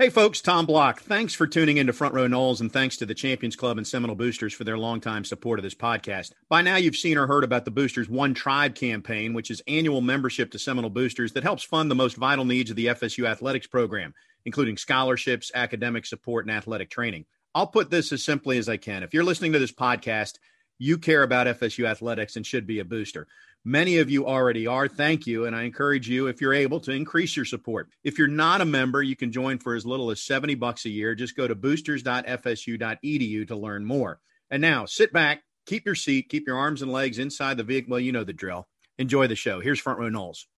Hey folks, Tom Block. Thanks for tuning into Front Row Noles, and thanks to the Champions Club and Seminole Boosters for their longtime support of this podcast. By now you've seen or heard about the Boosters One Tribe campaign, which is annual membership to Seminole Boosters that helps fund the most vital needs of the FSU athletics program, including scholarships, academic support, and athletic training. I'll put this as simply as I can. If you're listening to this podcast, you care about FSU athletics and should be a booster. Many of you already are. Thank you. And I encourage you, if you're able, to increase your support. If you're not a member, you can join for as little as 70 bucks a year. Just go to boosters.fsu.edu to learn more. And now sit back, keep your seat, keep your arms and legs inside the vehicle. Well, you know the drill. Enjoy the show. Here's Front Row Noles.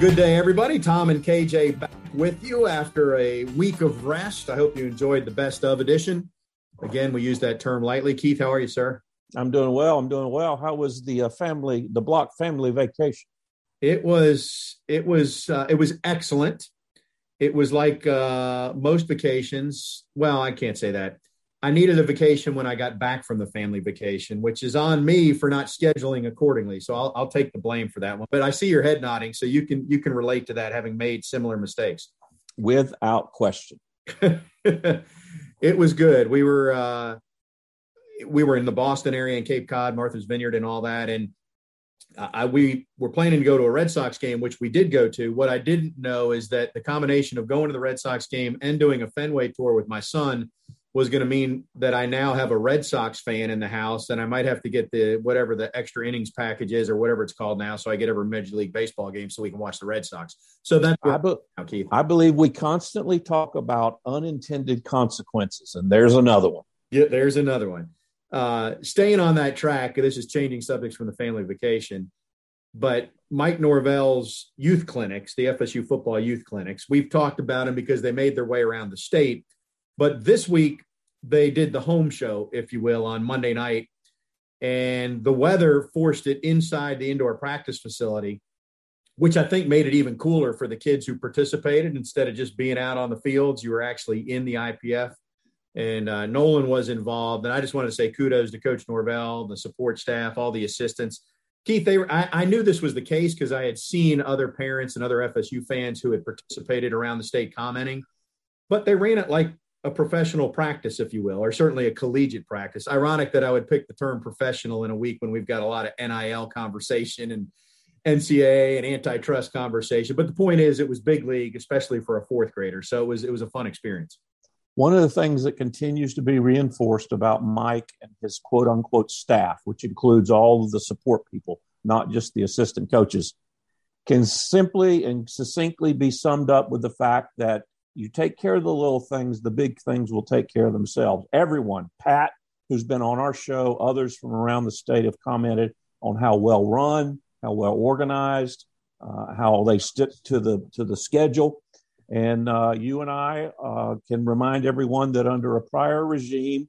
Good day, everybody. Tom and KJ back with you after a week of rest. I hope you enjoyed the best of edition. Again, we use that term lightly. Keith, how are you, sir? I'm doing well. I'm doing well. How was the uh, family, the block family vacation? It was, it was, uh, it was excellent. It was like uh, most vacations. Well, I can't say that. I needed a vacation when I got back from the family vacation, which is on me for not scheduling accordingly. So I'll, I'll take the blame for that one. But I see your head nodding, so you can you can relate to that, having made similar mistakes. Without question, it was good. We were uh, we were in the Boston area and Cape Cod, Martha's Vineyard, and all that, and I, we were planning to go to a Red Sox game, which we did go to. What I didn't know is that the combination of going to the Red Sox game and doing a Fenway tour with my son was going to mean that I now have a Red Sox fan in the house, and I might have to get the whatever the extra innings package is or whatever it's called now, so I get every Major League Baseball game so we can watch the Red Sox. So that's I, be- now, Keith. I believe we constantly talk about unintended consequences, and there's another one. Yeah, there's another one. Uh, staying on that track, this is changing subjects from the family vacation, but Mike Norvell's youth clinics, the FSU football youth clinics, we've talked about them because they made their way around the state but this week they did the home show, if you will, on Monday night, and the weather forced it inside the indoor practice facility, which I think made it even cooler for the kids who participated. Instead of just being out on the fields, you were actually in the IPF. And uh, Nolan was involved, and I just wanted to say kudos to Coach Norvell, the support staff, all the assistants. Keith, they were, I, I knew this was the case because I had seen other parents and other FSU fans who had participated around the state commenting, but they ran it like a professional practice, if you will, or certainly a collegiate practice. Ironic that I would pick the term professional in a week when we've got a lot of NIL conversation and NCAA and antitrust conversation. But the point is, it was big league, especially for a fourth grader. So it was it was a fun experience. One of the things that continues to be reinforced about Mike and his quote unquote staff, which includes all of the support people, not just the assistant coaches, can simply and succinctly be summed up with the fact that you take care of the little things, the big things will take care of themselves. Everyone, Pat, who's been on our show, others from around the state have commented on how well run, how well organized, uh, how they stick to the to the schedule. And uh, you and I uh, can remind everyone that under a prior regime,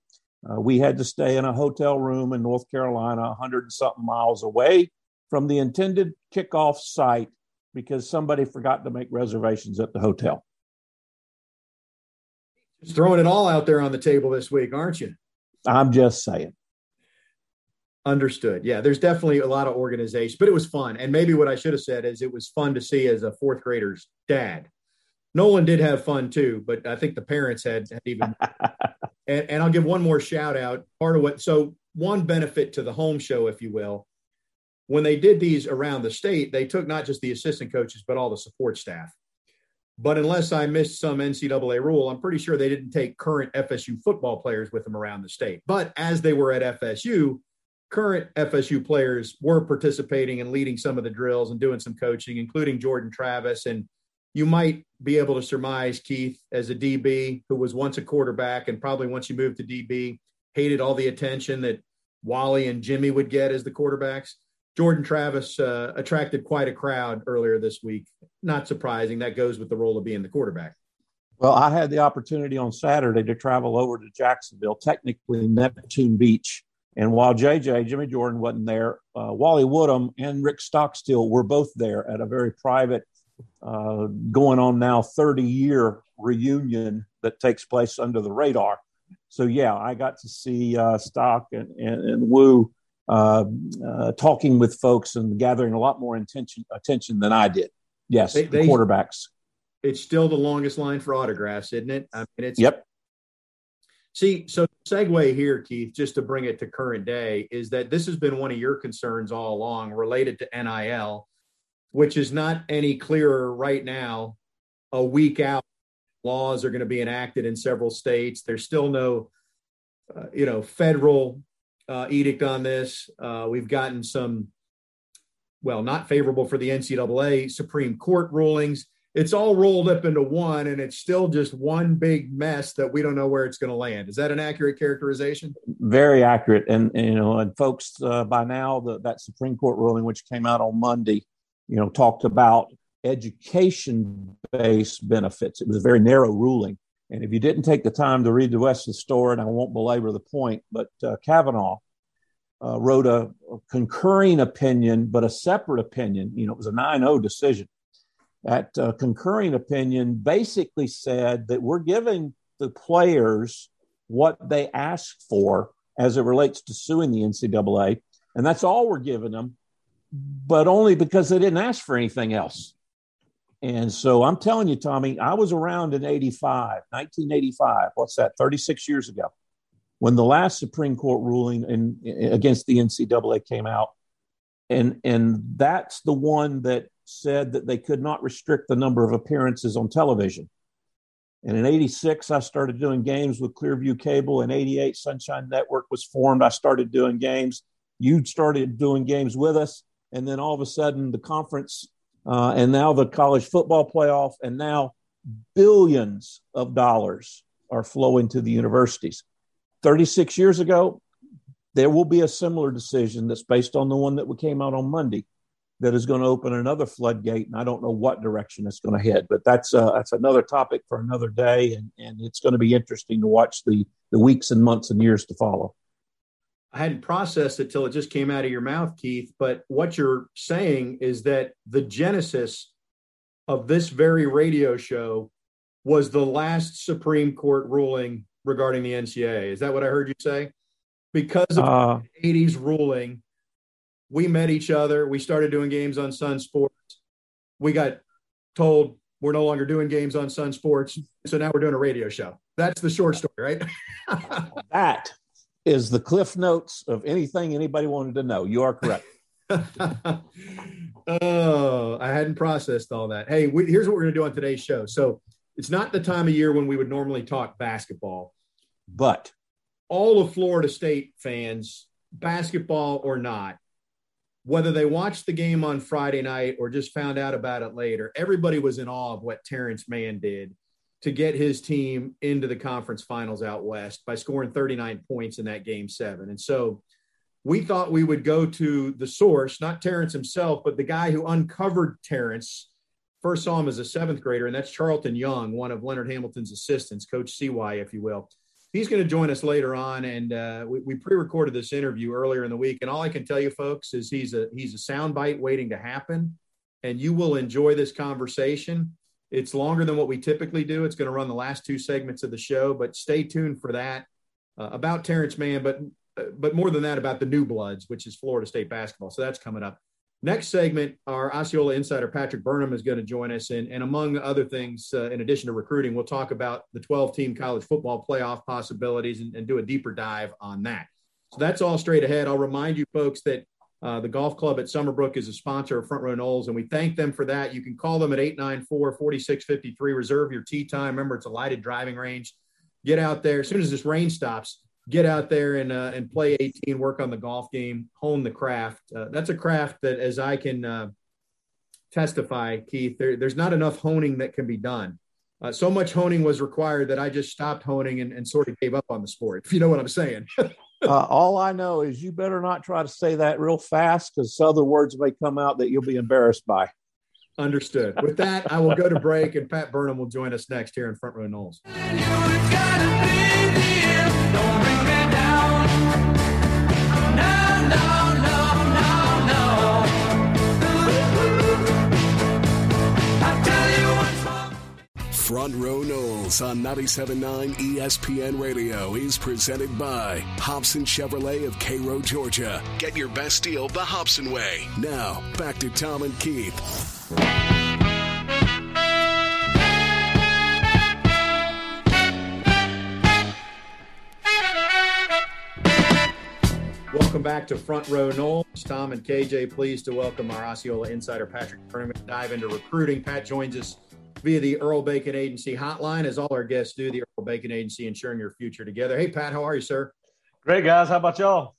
uh, we had to stay in a hotel room in North Carolina, 100 and something miles away from the intended kickoff site because somebody forgot to make reservations at the hotel. Just throwing it all out there on the table this week, aren't you? I'm just saying. Understood. Yeah, there's definitely a lot of organization, but it was fun. And maybe what I should have said is it was fun to see as a fourth grader's dad. Nolan did have fun too, but I think the parents had, had even. and, and I'll give one more shout out. Part of what, so one benefit to the home show, if you will, when they did these around the state, they took not just the assistant coaches, but all the support staff. But unless I missed some NCAA rule, I'm pretty sure they didn't take current FSU football players with them around the state. But as they were at FSU, current FSU players were participating and leading some of the drills and doing some coaching, including Jordan Travis. And you might be able to surmise Keith as a DB who was once a quarterback and probably once you moved to DB, hated all the attention that Wally and Jimmy would get as the quarterbacks. Jordan Travis uh, attracted quite a crowd earlier this week. Not surprising. That goes with the role of being the quarterback. Well, I had the opportunity on Saturday to travel over to Jacksonville, technically Neptune Beach. And while JJ, Jimmy Jordan, wasn't there, uh, Wally Woodham and Rick Stockstill were both there at a very private, uh, going on now 30 year reunion that takes place under the radar. So, yeah, I got to see uh, Stock and, and, and Woo uh, uh, talking with folks and gathering a lot more attention, attention than I did. Yes, they, the quarterbacks it's still the longest line for autographs, isn't it? I mean, it's yep. See, so segue here, Keith, just to bring it to current day, is that this has been one of your concerns all along related to NIL, which is not any clearer right now. A week out, laws are going to be enacted in several states. There's still no, uh, you know, federal uh, edict on this. Uh, we've gotten some, well, not favorable for the NCAA Supreme Court rulings. It's all rolled up into one and it's still just one big mess that we don't know where it's going to land. Is that an accurate characterization? Very accurate. And, and you know and folks uh, by now the, that supreme court ruling which came out on monday you know talked about education based benefits. It was a very narrow ruling and if you didn't take the time to read the rest of the story and i won't belabor the point but uh, kavanaugh uh, wrote a, a concurring opinion but a separate opinion you know it was a 9-0 decision that uh, concurring opinion basically said that we're giving the players what they asked for as it relates to suing the NCAA, and that's all we're giving them, but only because they didn't ask for anything else. And so I'm telling you, Tommy, I was around in 85, 1985. What's that? 36 years ago, when the last Supreme Court ruling in, in, against the NCAA came out, and and that's the one that said that they could not restrict the number of appearances on television. And in 86, I started doing games with Clearview Cable. In 88, Sunshine Network was formed. I started doing games. You started doing games with us. And then all of a sudden, the conference uh, and now the college football playoff, and now billions of dollars are flowing to the universities. 36 years ago, there will be a similar decision that's based on the one that we came out on Monday that is going to open another floodgate, and I don't know what direction it's going to head. But that's uh, that's another topic for another day, and, and it's going to be interesting to watch the the weeks and months and years to follow. I hadn't processed it till it just came out of your mouth, Keith. But what you're saying is that the genesis of this very radio show was the last Supreme Court ruling regarding the NCAA. Is that what I heard you say? Because of uh, the 80s ruling, we met each other. We started doing games on Sun Sports. We got told we're no longer doing games on Sun Sports. So now we're doing a radio show. That's the short story, right? that is the cliff notes of anything anybody wanted to know. You are correct. oh, I hadn't processed all that. Hey, we, here's what we're going to do on today's show. So it's not the time of year when we would normally talk basketball, but all of Florida State fans, basketball or not, whether they watched the game on Friday night or just found out about it later, everybody was in awe of what Terrence Mann did to get his team into the conference finals out west by scoring 39 points in that game seven. And so we thought we would go to the source, not Terrence himself, but the guy who uncovered Terrence. First saw him as a seventh grader, and that's Charlton Young, one of Leonard Hamilton's assistants, Coach CY, if you will he's going to join us later on, and uh, we, we, pre-recorded this interview earlier in the week. And all I can tell you, folks, is he's a he's a soundbite waiting to happen, and you will enjoy this conversation. It's longer than what we typically do. It's going to run the last two segments of the show, but stay tuned for that uh, about Terrence Mann, but uh, but more than that about the new bloods, which is Florida State basketball. So that's coming up. Next segment, our Osceola insider Patrick Burnham is going to join us, and, and among other things, uh, in addition to recruiting, we'll talk about the 12-team college football playoff possibilities and, and, do a deeper dive on that. So that's all straight ahead. I'll remind you folks that uh, the golf club at Summerbrook is a sponsor of Front Row Noles, and we thank them for that. You can call them at 894-4653. Reserve your tee time. Remember, it's a lighted driving range. Get out there as soon as this rain stops get out there and uh, and play 18, work on the golf game, hone the craft. Uh, that's a craft that, as I can uh, testify, Keith, there, there's not enough honing that can be done. Uh, so much honing was required that I just stopped honing and, and sort of gave up on the sport. If you know what I'm saying. Uh, all I know is you better not try to say that real fast because other words may come out that you'll be embarrassed by. Understood. With that, I will go to break, and Pat Burnham will join us next here in Front Row Noles. Front Row Noles on 97.9 ESPN Radio is presented by Hobson Chevrolet of Cairo, Georgia. Get your best deal the Hobson way. Now, back to Tom and Keith. Welcome back to Front Row Noles. Tom and KJ, pleased to welcome our Osceola insider Patrick Burnham. Dive into recruiting. Pat joins us via the Earl Bacon Agency hotline, as all our guests do, the Earl Bacon Agency, ensuring your future together. Hey, Pat, how are you, sir? Great, guys. How about y'all?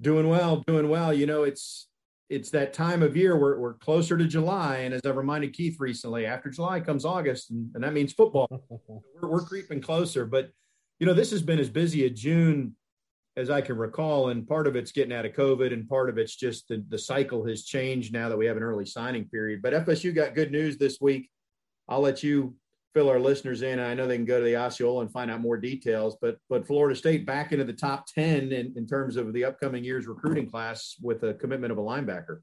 Doing well, doing well. You know, it's it's that time of year we're, we're closer to July. And as I reminded Keith recently, after July comes August, and, and that means football. we're, we're creeping closer. But, you know, this has been as busy a June as I can recall. And part of it's getting out of COVID, and part of it's just the, the cycle has changed now that we have an early signing period. But FSU got good news this week. I'll let you fill our listeners in. I know they can go to the Osceola and find out more details, but but Florida State back into the top 10 in, in terms of the upcoming year's recruiting class with a commitment of a linebacker.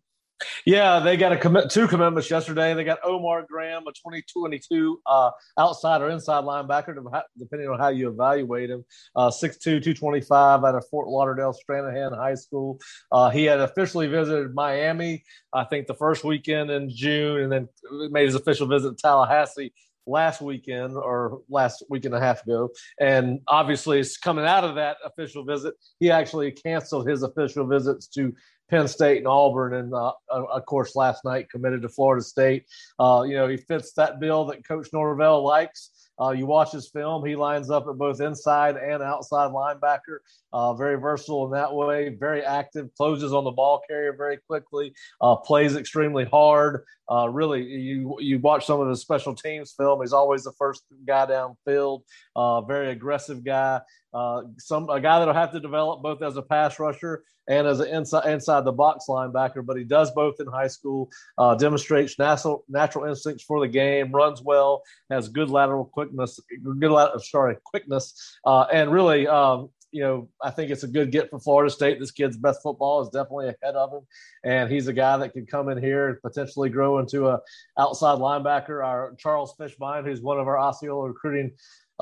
Yeah, they got a commit two commitments yesterday. They got Omar Graham, a 2022 uh, outside or inside linebacker, depending on how you evaluate him. Uh, 6'2", 225 out of Fort Lauderdale Stranahan High School. Uh, he had officially visited Miami, I think, the first weekend in June, and then made his official visit to Tallahassee last weekend or last week and a half ago. And obviously, it's coming out of that official visit. He actually canceled his official visits to Penn State and Auburn, and uh, uh, of course, last night committed to Florida State. Uh, you know, he fits that bill that Coach Norvell likes. Uh, you watch his film; he lines up at both inside and outside linebacker. Uh, very versatile in that way. Very active. Closes on the ball carrier very quickly. Uh, plays extremely hard. Uh, really, you you watch some of his special teams film. He's always the first guy downfield. Uh, very aggressive guy. Uh, some a guy that'll have to develop both as a pass rusher and as an inside inside the box linebacker. But he does both in high school. Demonstrates natural natural instincts for the game. Runs well. Has good lateral quickness. Good lateral, sorry quickness. Uh, and really. Um, you know, I think it's a good get for Florida State. This kid's best football is definitely ahead of him, and he's a guy that could come in here and potentially grow into a outside linebacker. Our Charles Fishbein, who's one of our Osceola recruiting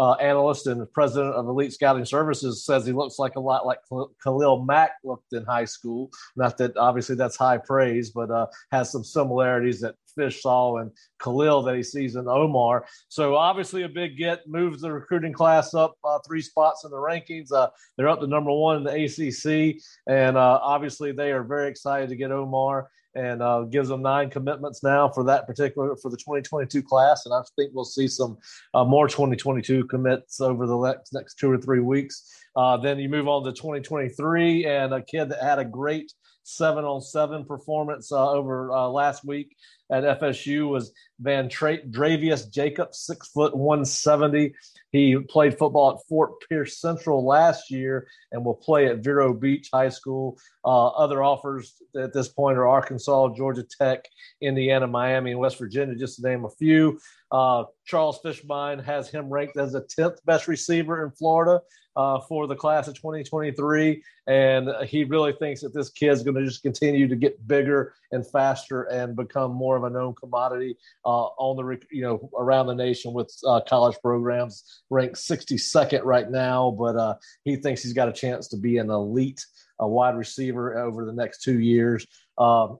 uh, analyst and president of Elite Scouting Services says he looks like a lot like Khalil Mack looked in high school. Not that obviously that's high praise, but uh, has some similarities that Fish saw in Khalil that he sees in Omar. So obviously a big get moves the recruiting class up uh, three spots in the rankings. Uh, they're up to number one in the ACC, and uh, obviously they are very excited to get Omar and uh, gives them nine commitments now for that particular for the 2022 class. And I think we'll see some uh, more 2022 commits over the next, next two or three weeks. Uh, then you move on to 2023, and a kid that had a great seven on seven performance uh, over uh, last week at FSU was Van Tra- Dravius Jacobs, six foot 170. He played football at Fort Pierce Central last year and will play at Vero Beach High School. Uh, other offers at this point are Arkansas, Georgia Tech, Indiana, Miami, and West Virginia, just to name a few. Uh, Charles Fishbein has him ranked as the 10th best receiver in Florida uh, for the class of 2023. And he really thinks that this kid is going to just continue to get bigger and faster and become more of a known commodity uh, on the, you know, around the nation with uh, college programs, ranked 62nd right now. But uh, he thinks he's got a chance to be an elite a wide receiver over the next two years. Um,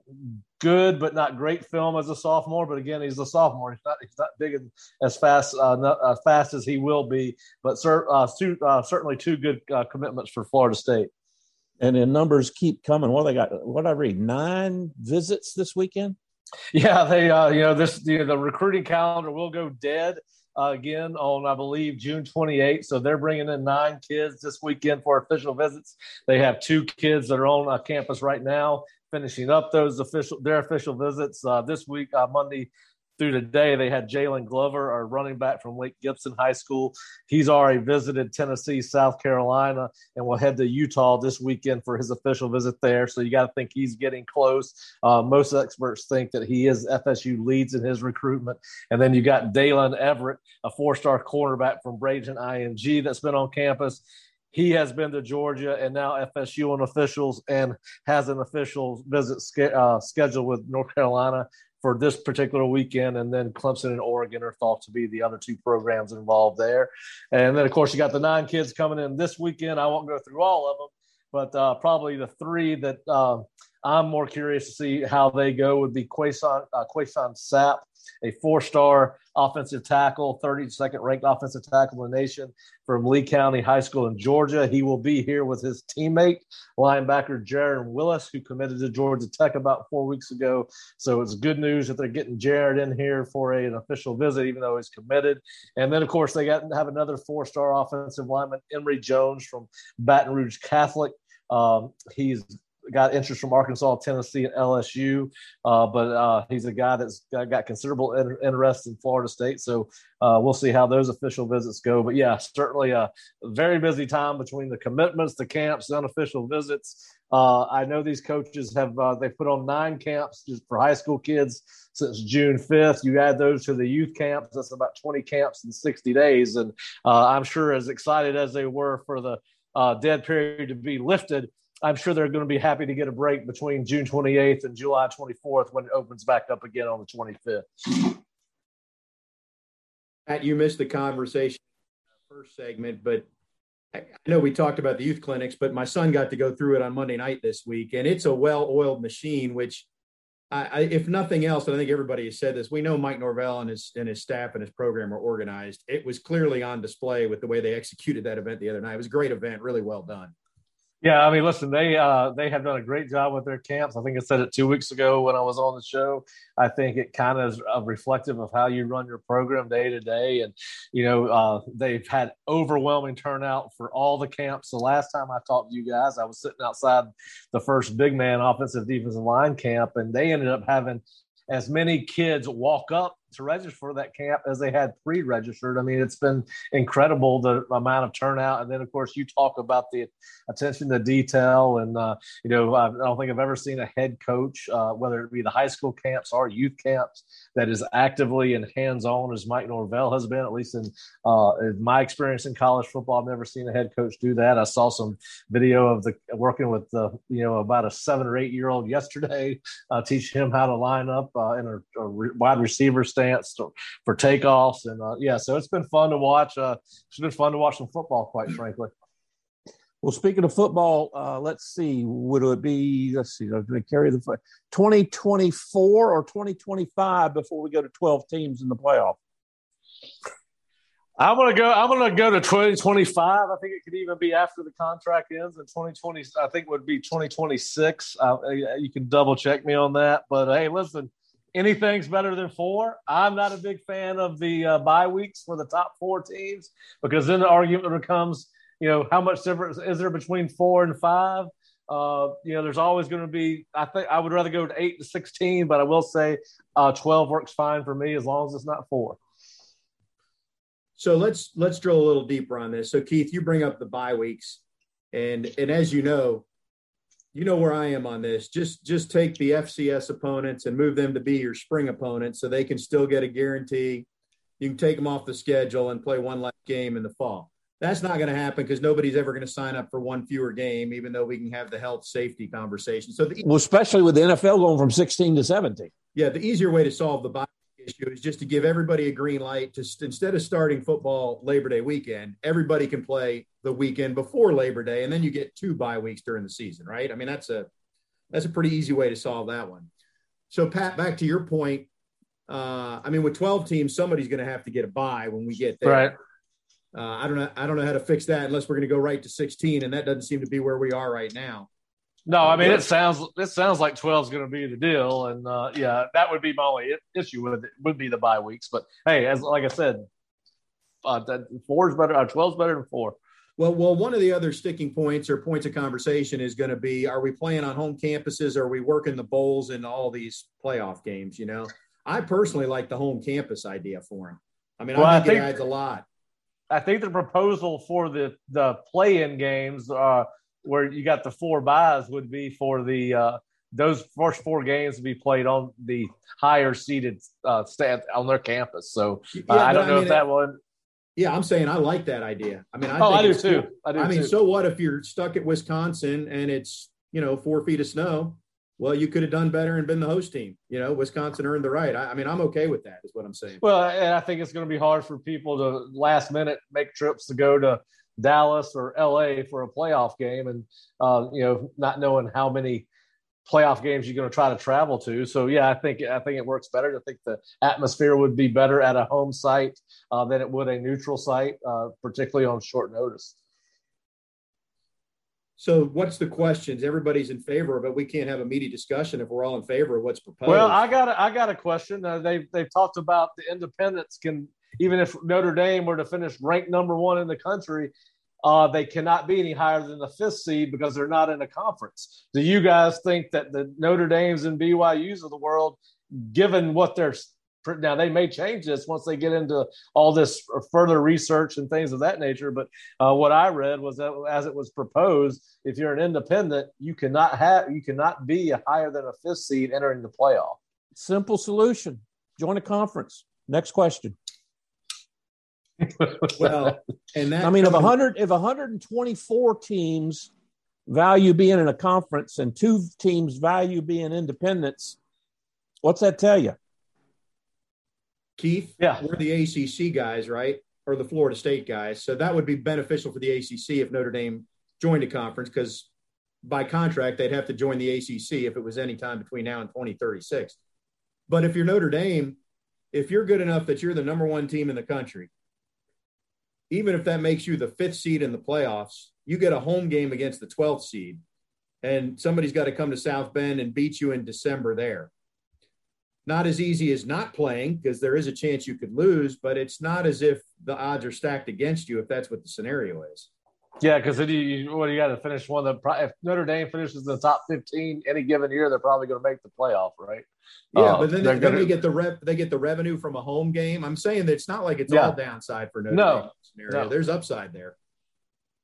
good but not great film as a sophomore. But again, he's a sophomore. He's not he's not big as fast uh, not, uh, fast as he will be. But cer- uh, two, uh, certainly two good uh, commitments for Florida State. And the numbers keep coming. What they got? What I read? Nine visits this weekend. Yeah, they uh, you know this you know, the recruiting calendar will go dead uh, again on, I believe, June 28th. So they're bringing in nine kids this weekend for official visits. They have two kids that are on uh, campus right now, finishing up those official their official visits uh, this week, uh, Monday through today, they had Jalen Glover, our running back from Lake Gibson High School. He's already visited Tennessee, South Carolina, and will head to Utah this weekend for his official visit there. So you got to think he's getting close. Uh, most experts think that he is FSU leads in his recruitment. And then you got Daylen Everett, a four star cornerback from Bradenton IMG that's been on campus he has been to Georgia and now FSU on officials and has an official visit uh, scheduled with North Carolina for this particular weekend. And then Clemson and Oregon are thought to be the other two programs involved there. And then, of course, you got the nine kids coming in this weekend. I won't go through all of them, but uh, probably the three that uh, I'm more curious to see how they go would be Quason, uh, Quason Sapp a four star offensive tackle, 32nd ranked offensive tackle in the nation from Lee County High School in Georgia. He will be here with his teammate, linebacker Jared Willis, who committed to Georgia Tech about four weeks ago. So it's good news that they're getting Jared in here for a, an official visit, even though he's committed. And then, of course, they got to have another four star offensive lineman, Emery Jones from Baton Rouge Catholic. Um, he's got interest from Arkansas, Tennessee, and LSU. Uh, but uh, he's a guy that's got, got considerable inter- interest in Florida State. So uh, we'll see how those official visits go. But yeah, certainly a very busy time between the commitments, the camps, the unofficial visits. Uh, I know these coaches have uh, they put on nine camps just for high school kids since June 5th. You add those to the youth camps, that's about 20 camps in 60 days. And uh, I'm sure as excited as they were for the dead period to be lifted, I'm sure they're going to be happy to get a break between June 28th and July 24th when it opens back up again on the 25th. Pat, you missed the conversation first segment, but I know we talked about the youth clinics, but my son got to go through it on Monday night this week, and it's a well-oiled machine. Which, I, I, if nothing else, and I think everybody has said this, we know Mike Norvell and his and his staff and his program are organized. It was clearly on display with the way they executed that event the other night. It was a great event, really well done. Yeah, I mean, listen, they uh, they have done a great job with their camps. I think I said it two weeks ago when I was on the show. I think it kind of is reflective of how you run your program day to day, and you know uh, they've had overwhelming turnout for all the camps. The last time I talked to you guys, I was sitting outside the first big man offensive defensive line camp, and they ended up having as many kids walk up to register for that camp as they had pre-registered. I mean, it's been incredible the amount of turnout. And then, of course, you talk about the attention to detail, and uh, you know, I don't think I've ever seen a head coach, uh, whether it be the high school camps or youth camps, that is actively and hands-on as Mike Norvell has been. At least in, uh, in my experience in college football, I've never seen a head coach do that. I saw some video of the working with the you know about a seven or eight year old yesterday, uh, teach him how to line up uh, in a, a wide receiver stand stance to, for takeoffs. And uh, yeah, so it's been fun to watch. Uh, it's been fun to watch some football, quite frankly. Well, speaking of football, uh, let's see. Would it be? Let's see. I'm going to carry the 2024 or 2025 before we go to 12 teams in the playoff. I'm gonna go. I'm gonna go to 2025. I think it could even be after the contract ends in 2020. I think would be 2026. Uh, you can double check me on that. But hey, listen, anything's better than four. I'm not a big fan of the uh, bye weeks for the top four teams because then the argument becomes, you know, how much difference is there between four and five? Uh, you know, there's always going to be. I think I would rather go to eight to sixteen, but I will say uh, twelve works fine for me as long as it's not four. So let's let's drill a little deeper on this. So Keith, you bring up the bye weeks, and and as you know, you know where I am on this. Just just take the FCS opponents and move them to be your spring opponents, so they can still get a guarantee. You can take them off the schedule and play one less game in the fall. That's not going to happen because nobody's ever going to sign up for one fewer game, even though we can have the health safety conversation. So, the, well, especially with the NFL going from 16 to 17. Yeah, the easier way to solve the bye issue is just to give everybody a green light to instead of starting football Labor Day weekend, everybody can play the weekend before Labor Day, and then you get two bye weeks during the season, right? I mean, that's a that's a pretty easy way to solve that one. So, Pat, back to your point. Uh, I mean, with 12 teams, somebody's going to have to get a bye when we get there. Right. Uh, I don't know. I don't know how to fix that unless we're going to go right to 16, and that doesn't seem to be where we are right now. No, I mean it sounds it sounds like 12 is going to be the deal, and uh, yeah, that would be my only issue with it would be the bye weeks. But hey, as like I said, uh, four is better. Uh, 12 is better than four. Well, well, one of the other sticking points or points of conversation is going to be: Are we playing on home campuses? Or are we working the bowls in all these playoff games? You know, I personally like the home campus idea for him. I mean, Well, I I think, it adds a lot. I think the proposal for the the play-in games, uh, where you got the four buys, would be for the uh, those first four games to be played on the higher seated uh, stat on their campus. So uh, Yeah, I don't know mean, if that one. Yeah, I'm saying I like that idea. I mean, I Oh, think I do too. cool. I do I mean, too. so what if you're stuck at Wisconsin and it's you know four feet of snow? Well, you could have done better and been the host team. You know, Wisconsin earned the right. I, I mean, I'm okay with that. Is what I'm saying. Well, and I think it's going to be hard for people to last minute make trips to go to Dallas or LA for a playoff game, and uh, you know, not knowing how many playoff games you're going to try to travel to. So, yeah, I think I think it works better. I think the atmosphere would be better at a home site uh, than it would a neutral site, uh, particularly on short notice. So, what's the questions? Everybody's in favor, but we can't have a meaty discussion if we're all in favor of what's proposed. Well, I got a, I got a question. Uh, they've they've talked about the independents can even if Notre Dame were to finish ranked number one in the country, uh, they cannot be any higher than the fifth seed because they're not in a conference. Do you guys think that the Notre Dames and BYU's of the world, given what they're now they may change this once they get into all this further research and things of that nature. But uh, what I read was that as it was proposed, if you're an independent, you cannot have you cannot be a higher than a fifth seed entering the playoff. Simple solution. Join a conference. Next question. Well, and that I mean, if comes- 100, if 124 teams value being in a conference and two teams value being independents, what's that tell you? Keith, Yeah. we're the ACC guys, right? Or the Florida State guys. So that would be beneficial for the ACC if Notre Dame joined a conference because by contract, they'd have to join the ACC if it was any time between now and 2036. But if you're Notre Dame, if you're good enough that you're the number one team in the country, even if that makes you the fifth seed in the playoffs, you get a home game against the 12th seed, and somebody's got to come to South Bend and beat you in December there not as easy as not playing because there is a chance you could lose, but it's not as if the odds are stacked against you if that's what the scenario is. Yeah, because you, you, what you got to finish one of the if Notre Dame finishes in the top fifteen any given year, they're probably going to make the playoff, right? Yeah, Uh, but then, they're they, then gonna- they get the rev, they get the revenue from a home game. I'm saying that it's not like it's Yeah. all downside for Notre No, Dame scenario. no. There's upside there.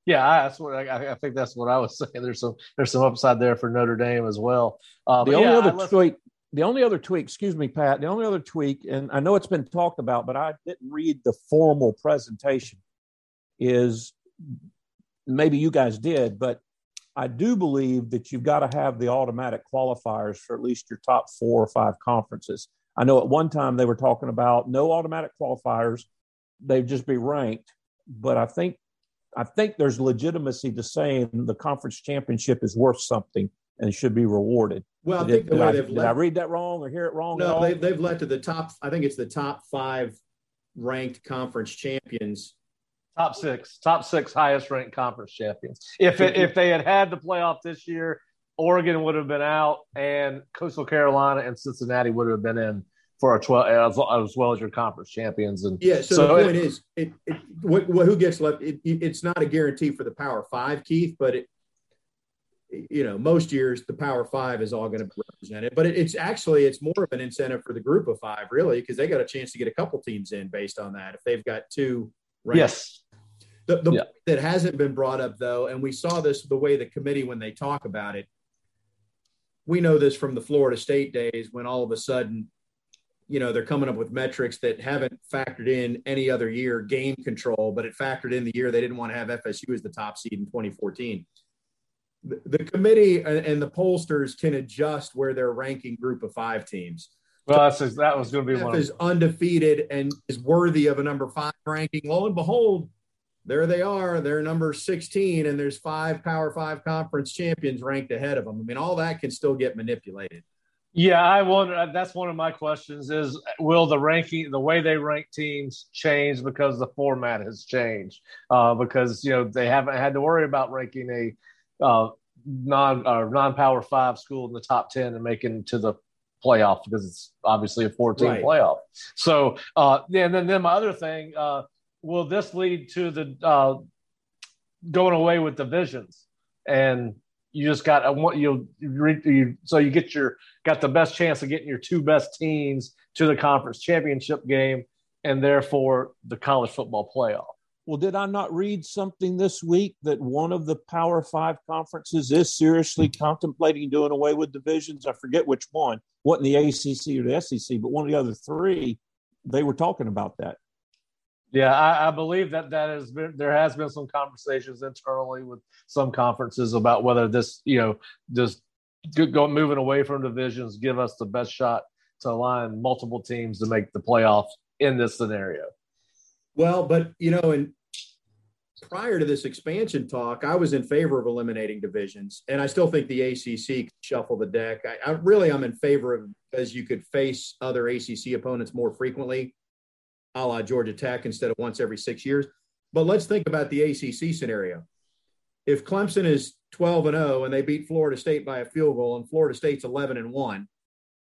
Yeah, I, that's what I, I think. That's what I was saying. There's some there's some upside there for Notre Dame as well. Uh, the only yeah, other listened- tweak, the only other tweak, excuse me, Pat, the only other tweak, and I know it's been talked about, but I didn't read the formal presentation, is maybe you guys did, but I do believe that you've got to have the automatic qualifiers for at least your top four or five conferences. I know at one time they were talking about no automatic qualifiers, they'd just be ranked, but I think I think there's legitimacy to saying the conference championship is worth something and should be rewarded. Well, I Did, think the way I, they've did I read that wrong or hear it wrong? no, they, they've led to the top. I think it's the top five ranked conference champions. Top six, top six highest ranked conference champions. If it, if they had had the playoff this year, Oregon would have been out, and Coastal Carolina and Cincinnati would have been in for a twelve as, as well as your conference champions. And Yeah. So, So the point is, it, it what, what, who gets left? It, it- it's not a guarantee for the Power Five, Keith, but it, you know, most years the Power Five is all going to be represented. But it, it's actually it's more of an incentive for the Group of Five, really, because they got a chance to get a couple teams in based on that if they've got two. ranked yes, The, the Yeah. point that hasn't been brought up though, and we saw this the way the committee when they talk about it. We know this from the Florida State days when all of a sudden, you know, they're coming up with metrics that haven't factored in any other year game control, but it factored in the year they didn't want to have FSU as the top seed in 2014. The, the committee and, and the pollsters can adjust where they're ranking group of five teams. well, that's that was going to be F one. Is undefeated and is worthy of a number five ranking. Lo and behold, there they are. They're number 16, and there's five Power Five conference champions ranked ahead of them. I mean, all that can still get manipulated. Yeah, I wonder. That's one of my questions: is will the ranking, the way they rank teams, change because the format has changed? Uh, because you know they haven't had to worry about ranking a uh, non or non Power Five school in the top ten and making to the playoff because it's obviously a fourteen Right. playoff. So, uh, and then then my other thing: uh, will this lead to the uh, going away with divisions and you just got I want you, you so you get your got the best chance of getting your two best teams to the conference championship game and therefore the college football playoff. Well, did I not read something this week that one of the Power Five conferences is seriously contemplating doing away with divisions? I forget which one, what in the ACC or the SEC, but one of the other three, they were talking about that. Yeah, I, I, believe that that has been there has been some conversations internally with some conferences about whether this, you know, just go moving away from divisions give us the best shot to align multiple teams to make the playoffs in this scenario. Well, but you know, and prior to this expansion talk, I was in favor of eliminating divisions, and I still think the ACC shuffle the deck. I, really I'm in favor of because you could face other ACC opponents more frequently a la Georgia Tech instead of once every six years. But let's think about the ACC scenario. If Clemson is 12 and 0 and they beat Florida State by a field goal and Florida State's 11 and 1,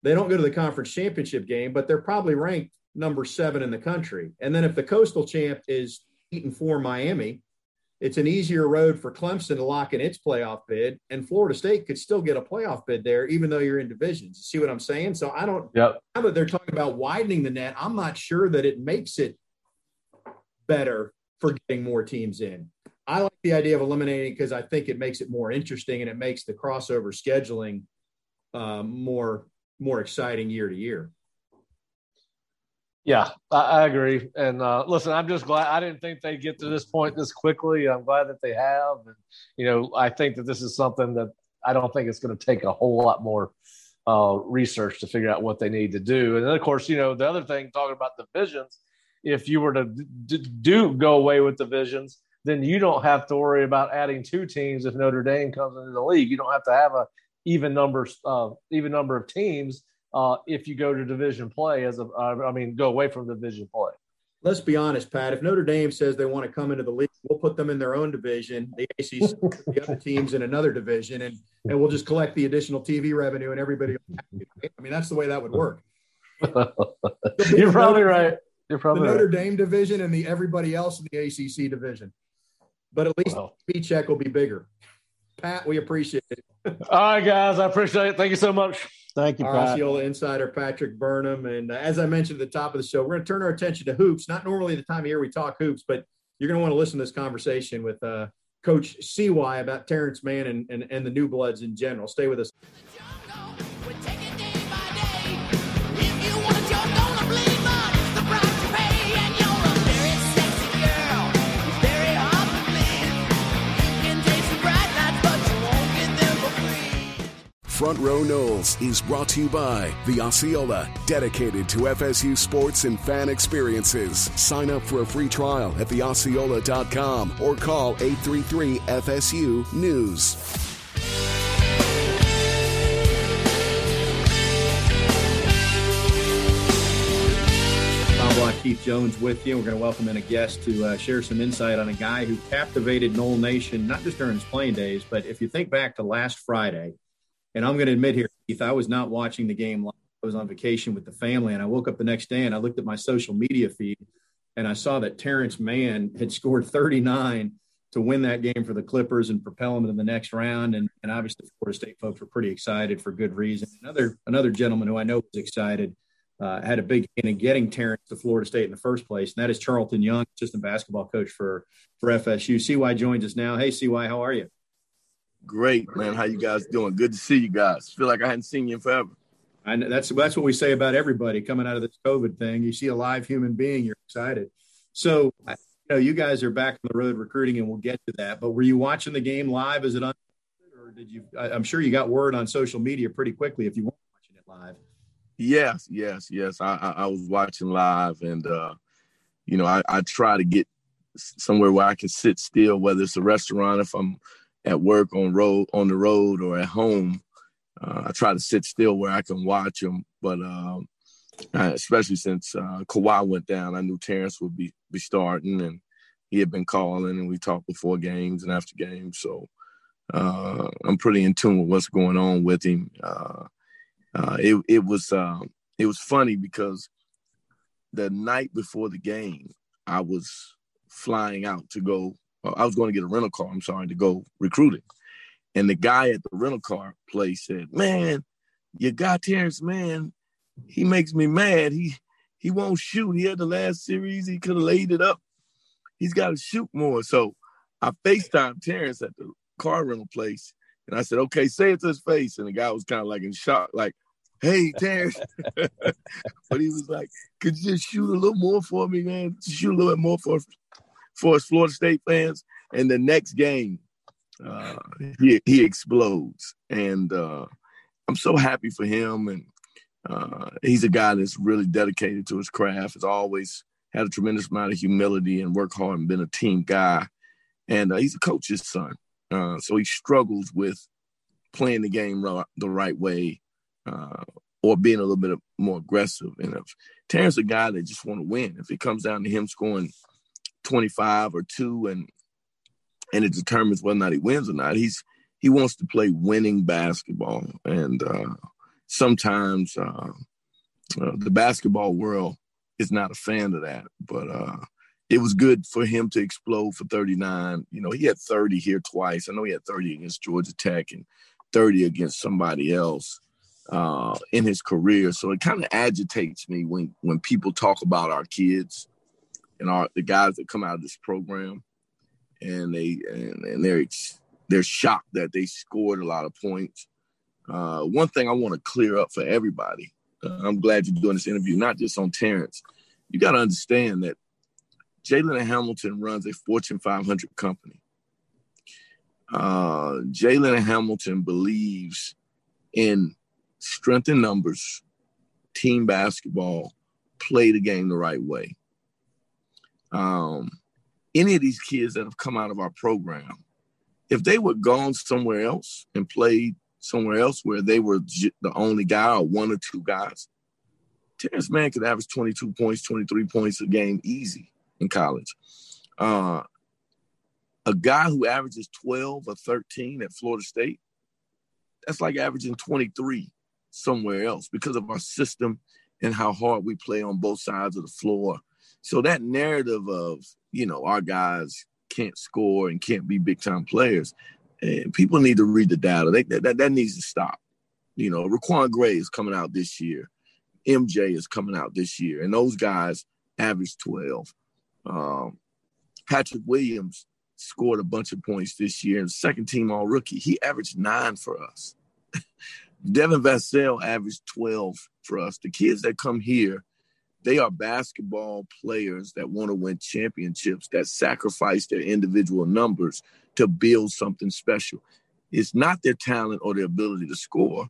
they don't go to the conference championship game, but they're probably ranked number seven in the country. And then if the coastal champ is 8 and 4 Miami, it's an easier road for Clemson to lock in its playoff bid, and Florida State could still get a playoff bid there, even though you're in divisions. See what I'm saying? So I don't. Yep. Now that they're talking about widening the net, I'm not sure that it makes it better for getting more teams in. I like the idea of eliminating because I think it makes it more interesting and it makes the crossover scheduling uh, more more exciting year to year. Yeah, I, I agree. And uh, listen, I'm just glad I didn't think they'd get to this point this quickly. I'm glad that they have. And, you know, I think that this is something that I don't think it's going to take a whole lot more uh, research to figure out what they need to do. And then, of course, you know, the other thing, talking about divisions, if you were to d- do go away with divisions, then you don't have to worry about adding two teams if Notre Dame comes into the league. You don't have to have a even numbers, uh, even number of teams uh, if you go to division play as a, uh, mean, go away from division play. Let's be honest, Pat. If Notre Dame says they want to come into the league, we'll put them in their own division. The ACC, the other teams in another division, and and we'll just collect the additional TV revenue, and everybody. I mean, that's the way that would work. You're probably right. You're probably the Notre right. Dame division and the everybody else in the ACC division. But at least Wow. the check will be bigger. Pat, we appreciate it. All right, guys. I appreciate it. Thank you so much. Thank you. Osceola insider Patrick Burnham. And uh, as I mentioned at the top of the show, we're going to turn our attention to hoops. Not normally the time of year we talk hoops, but you're going to want to listen to this conversation with uh, Coach CY about Terrence Mann and, and, and the new bloods in general. Stay with us. Front Row Noles is brought to you by the Osceola, dedicated to FSU sports and fan experiences. Sign up for a free trial at theosceola.com or call 833 FSU News. Keith Jones with you. We're going to welcome in a guest to uh, share some insight on a guy who captivated Nole Nation, not just during his playing days, but if you think back to last Friday, and I'm going to admit here, Keith, I was not watching the game live. I was on vacation with the family, and I woke up the next day and I looked at my social media feed, and I saw that Terrence Mann had scored 39 to win that game for the Clippers and propel them to the next round. And, and obviously, Florida State folks were pretty excited for good reason. Another another gentleman who I know was excited uh, had a big hand in getting Terrence to Florida State in the first place, and that is Charlton Young, assistant basketball coach for for FSU. CY joins us now. Hey, CY, how are you? Great, man. How you guys doing? Good to see you guys. Feel like I hadn't seen you in forever. I know that's that's what we say about everybody coming out of this COVID thing. You see a live human being, you're excited. So, you know, you guys are back on the road recruiting, and we'll get to that. But were you watching the game live? Is it on, or did you? I, I'm sure you got word on social media pretty quickly if you weren't watching it live. Yes, yes, yes. I, I, I was watching live, and uh, you know, I, I try to get somewhere where I can sit still, whether it's a restaurant, if I'm at work on road on the road or at home. Uh, I try to sit still where I can watch them, but um, uh, especially since uh, Kawhi went down, I knew Terrence would be be starting, and he had been calling, and we talked before games and after games. So uh, I'm pretty in tune with what's going on with him. Uh, uh, it it was um, it was funny because the night before the game, I was flying out to go. I was going to get a rental car. I'm sorry to go recruiting, And the guy at the rental car place said, "Man, you got Terrence Mann, He makes me mad. He he won't shoot. He had the last series. He could have laid it up. He's got to shoot more." So I FaceTime Terrence at the car rental place, and I said, "Okay, say it to his face." And the guy was kind of like in shock, like, "Hey, Terrence," but he was like, "Could you just shoot a little more for me, man? Shoot a little bit more for for us Florida State fans." And the next game, uh, he he explodes, and uh, I'm so happy for him. And uh, he's a guy that's really dedicated to his craft. Has always had a tremendous amount of humility and work hard and been a team guy. And uh, he's a coach's son, uh, so he struggles with playing the game the right way uh, or being a little bit more aggressive. And if a guy that just want to win, if it comes down to him scoring 25 or two and and it determines whether or not he wins or not. He's he wants to play winning basketball, and uh, sometimes uh, uh, the basketball world is not a fan of that. But uh, it was good for him to explode for 39. You know, he had 30 here twice. I know he had 30 against Georgia Tech and 30 against somebody else uh, in his career. So it kind of agitates me when when people talk about our kids and our the guys that come out of this program and they and, and they're they're shocked that they scored a lot of points. Uh, one thing I want to clear up for everybody. Uh, I'm glad you're doing this interview, not just on Terrence. You got to understand that Jalen Hamilton runs a Fortune 500 company. Uh, Jalen Hamilton believes in strength in numbers, team basketball, play the game the right way. Um, any of these kids that have come out of our program, if they were gone somewhere else and played somewhere else where they were the only guy or one or two guys, Terrence Mann could average 22 points, 23 points a game easy in college. Uh, a guy who averages 12 or 13 at Florida State, that's like averaging 23 somewhere else because of our system and how hard we play on both sides of the floor. So that narrative of, you know, our guys can't score and can't be big time players, and people need to read the data. They, that, that needs to stop. You know, RaiQuan Gray is coming out this year. MJ is coming out this year. And those guys average 12. Um, Patrick Williams scored a bunch of points this year and second team all rookie. He averaged nine for us. Devin Vassell averaged 12 for us. The kids that come here, they are basketball players that want to win championships, that sacrifice their individual numbers to build something special. It's not their talent or their ability to score.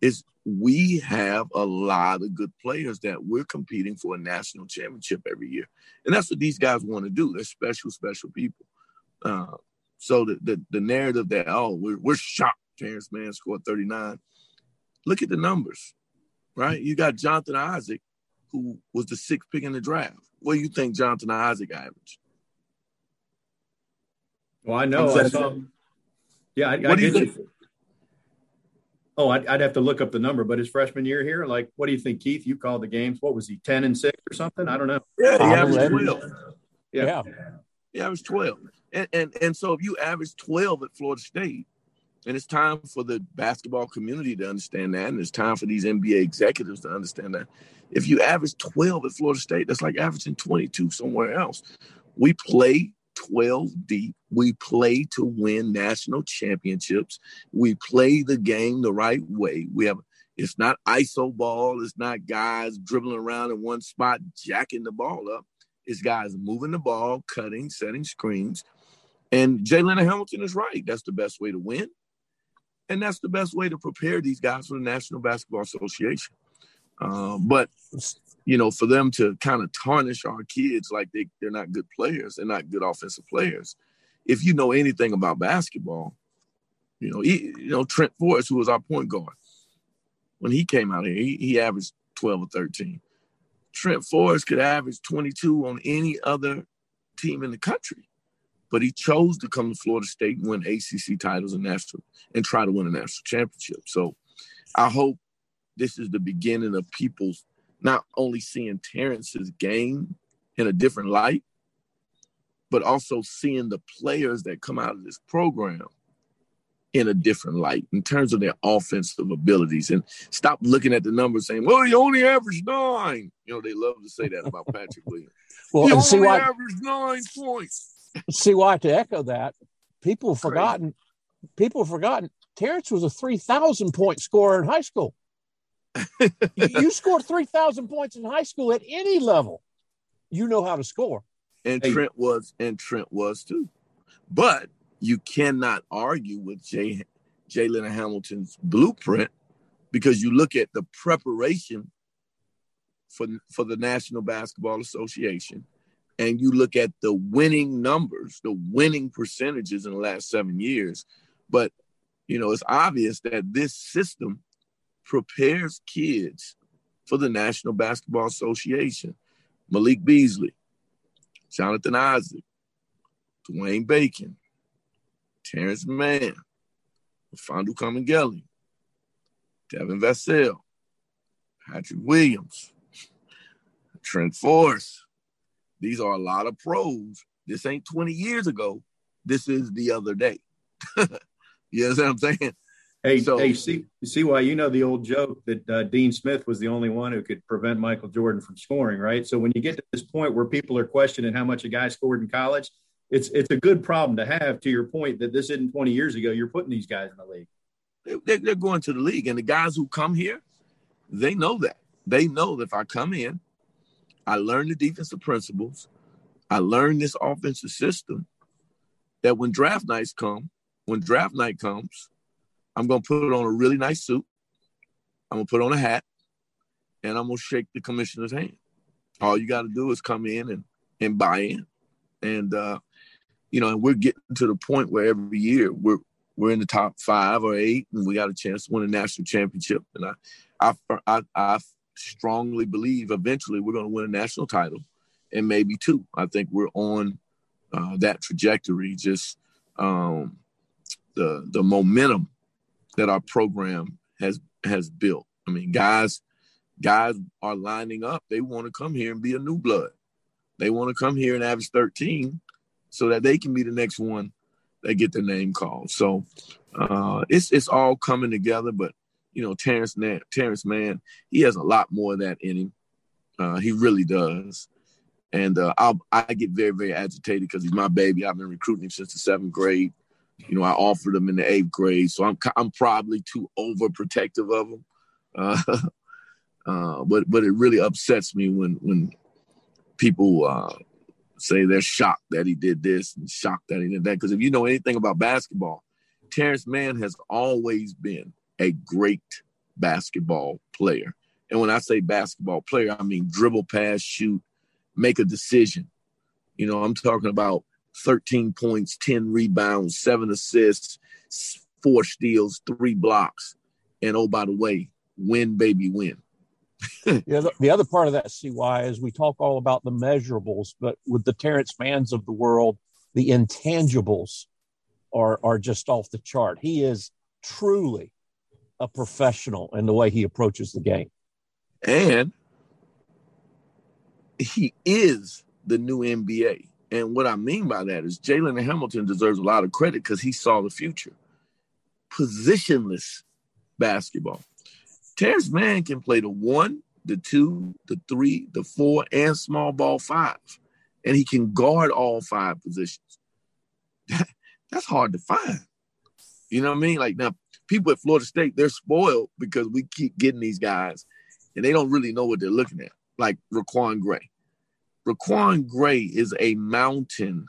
It's we have a lot of good players that we're competing for a national championship every year. And that's what these guys want to do. They're special, special people. Uh, so the, the, the narrative that, oh, we're, we're shocked Terrence Mann scored 39. Look at the numbers, right? You got Jonathan Isaac, who was the sixth pick in the draft. What do you think Jonathan Isaac averaged? Well, I know. I'm I saw, yeah, I, I do you get think? Oh, I'd, I'd have to look up the number, but his freshman year here, like, what do you think, Keith? You called the games. What was he, ten and six or something? I don't know. Yeah, he I'm averaged 12. Yeah. yeah. He averaged 12. And, and, and so if you average 12 at Florida State, and it's time for the basketball community to understand that, and it's time for these NBA executives to understand that. If you average 12 at Florida State, that's like averaging 22 somewhere else. We play 12 deep. We play to win national championships. We play the game the right way. We have it's not ISO ball, it's not guys dribbling around in one spot, jacking the ball up. It's guys moving the ball, cutting, setting screens. And Jalen Hamilton is right. That's the best way to win. And that's the best way to prepare these guys for the National Basketball Association. Uh, but you know, for them to kind of tarnish our kids like they, they're not good players, they're not good offensive players. If you know anything about basketball, you know, he, you know Trent Forrest, who was our point guard, when he came out here, he, he averaged 12 or 13. Trent Forrest could average 22 on any other team in the country, but he chose to come to Florida State and win ACC titles and national and try to win a national championship. So I hope this is the beginning of people's not only seeing Terrence's game in a different light, but also seeing the players that come out of this program in a different light in terms of their offensive abilities and stop looking at the numbers saying, well, he only averaged nine. You know, they love to say that about Patrick Williams. Well, he only CY, averaged nine points. CY to echo that, people have forgotten. People have forgotten. Terrence was a three thousand point scorer in high school. you, you scored three thousand points in high school at any level. You know how to score. And Hey. Trent was, and Trent was too. But you cannot argue with Jay Jay Leonard Hamilton's blueprint because you look at the preparation for for the National Basketball Association and you look at the winning numbers, the winning percentages in the last seven years. But you know, it's obvious that this system prepares kids for the National Basketball Association. Malik Beasley, Jonathan Isaac, Dwayne Bacon, Terrence Mann, Fondu Kabengele, Devin Vassell, Patrick Williams, Trent Forrest. These are a lot of pros. This ain't 20 years ago. This is the other day. you know what I'm saying? Hey, So- hey, see, see why you know the old joke that uh, Dean Smith was the only one who could prevent Michael Jordan from scoring, right? So when you get to this point where people are questioning how much a guy scored in college, it's it's a good problem to have. To your point that this isn't 20 years ago, you're putting these guys in the league. They- they- they're going to the league. And the guys who come here, they know that. They know that if I come in, I learned the defensive principles, I learned this offensive system, that when draft nights come, when draft night comes, I'm going to put on a really nice suit. I'm going to put on a hat and I'm going to shake the commissioner's hand. All you got to do is come in and, and buy in. And, uh, you know, and we're getting to the point where every year we're, we're in the top five or eight, and we got a chance to win a national championship. And I, I, I, I strongly believe eventually we're going to win a national title, and maybe two. I think we're on uh, that trajectory. Just um, the the momentum that our program has has built. I mean, guys, guys are lining up. They want to come here and be a new blood. They want to come here and average 13 so that they can be the next one that get their name called. So uh, it's it's all coming together. But you know, Terrence Terrence Mann, he has a lot more of that in him. Uh, he really does. And uh, I'll, I get very very agitated because he's my baby. I've been recruiting him since the seventh grade. You know, I offered him in the eighth grade, so I'm I'm probably too overprotective of him. Uh, uh, but but it really upsets me when when people uh, say they're shocked that he did this and shocked that he did that. Because if you know anything about basketball, Terrence Mann has always been a great basketball player. And when I say basketball player, I mean dribble, pass, shoot, make a decision. You know, I'm talking about 13 points, 10 rebounds, seven assists, four steals, three blocks. And oh, by the way, win, baby, win. The other, the other part of that, CY, is we talk all about the measurables, but with the Terrence Manns of the world, the intangibles are are just off the chart. He is truly a professional in the way he approaches the game. And he is the new NBA. And what I mean by that is Jalen Hamilton deserves a lot of credit because he saw the future. Positionless basketball. Terrence Mann can play the one, the two, the three, the four, and small ball five. And he can guard all five positions. That's hard to find. You know what I mean? Like now, people at Florida State, they're spoiled because we keep getting these guys and they don't really know what they're looking at, like RaiQuan Gray. RaiQuan Gray is a mountain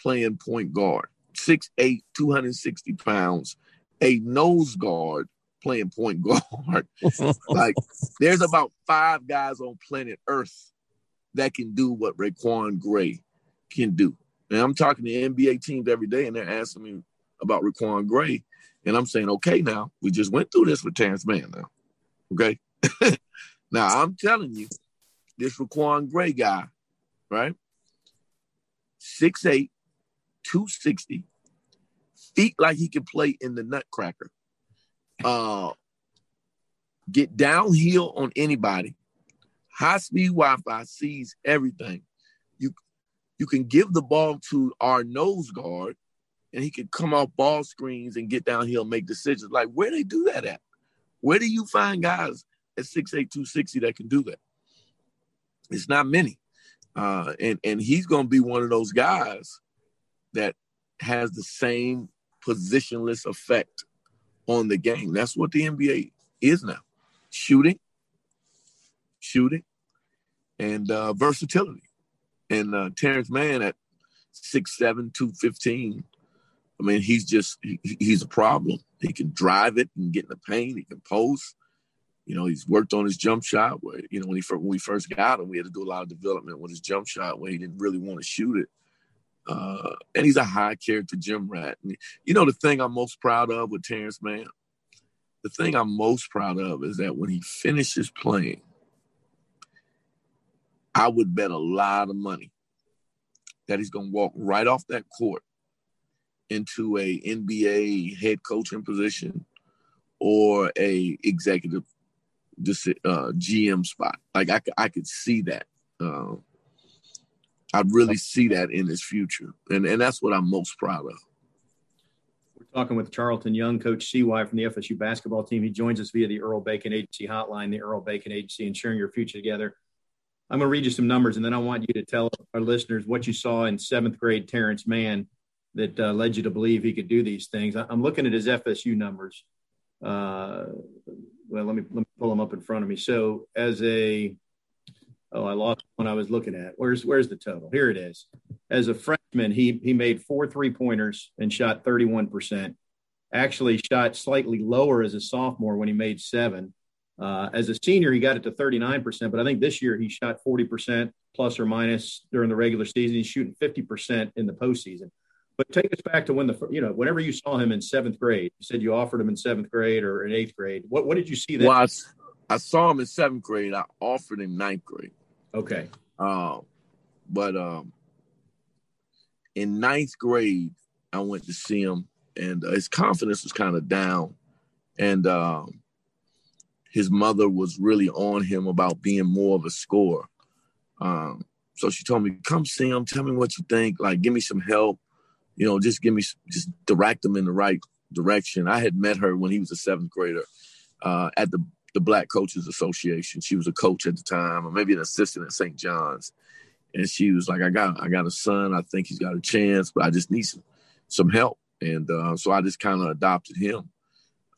playing point guard, 6'8, 260 pounds, a nose guard playing point guard. like, there's about five guys on planet Earth that can do what RaiQuan Gray can do. And I'm talking to NBA teams every day, and they're asking me about RaiQuan Gray. And I'm saying, okay, now we just went through this with Terrence Mann now. Okay. now I'm telling you, this RaiQuan Gray guy, right? 6'8, 260, feet like he can play in the nutcracker. Uh get downhill on anybody. High speed Wi-Fi sees everything. You you can give the ball to our nose guard and he could come off ball screens and get downhill and make decisions. Like where they do that at? Where do you find guys at 6'8", 260 that can do that? It's not many. Uh, and and he's going to be one of those guys that has the same positionless effect on the game. That's what the NBA is now: shooting, shooting, and uh, versatility. And uh, Terrence Mann at 6'7", 215, I mean, he's just he, he's a problem. He can drive it and get in the paint. He can post. You know, he's worked on his jump shot. Where you know when he when we first got him, we had to do a lot of development with his jump shot where he didn't really want to shoot it. Uh, and he's a high character gym rat. And, you know, the thing I'm most proud of with Terrence Mann, the thing I'm most proud of is that when he finishes playing, I would bet a lot of money that he's going to walk right off that court into a NBA head coaching position or a executive uh, GM spot. Like I, I could see that. Uh, I really see that in his future, and and that's what I'm most proud of. We're talking with Charlton Young, Coach CY from the FSU basketball team. He joins us via the Earl Bacon Agency hotline, the Earl Bacon Agency, ensuring your future together. I'm going to read you some numbers, and then I want you to tell our listeners what you saw in seventh grade Terrence Mann that uh, led you to believe he could do these things. I'm looking at his FSU numbers. Uh, well, let me let me pull them up in front of me. So as a oh, I lost when I was looking at. Where's where's the total? Here it is. As a freshman, he he made four three pointers and shot 31 percent. Actually, shot slightly lower as a sophomore when he made seven. Uh, as a senior, he got it to 39 percent, but I think this year he shot 40 percent plus or minus during the regular season. He's shooting 50 percent in the postseason. But take us back to when the you know whenever you saw him in seventh grade. You said you offered him in seventh grade or in eighth grade. What what did you see there? Well, I, I saw him in seventh grade. I offered him ninth grade. Okay. Um, but um, in ninth grade, I went to see him, and uh, his confidence was kind of down, and um, his mother was really on him about being more of a scorer. Um, so she told me, "Come see him. Tell me what you think. Like, give me some help. You know, just give me, just direct him in the right direction." I had met her when he was a seventh grader uh, at the the Black Coaches Association. She was a coach at the time, or maybe an assistant at St. John's. And she was like, "I got, I got a son. I think he's got a chance, but I just need some, some help." And uh, so I just kind of adopted him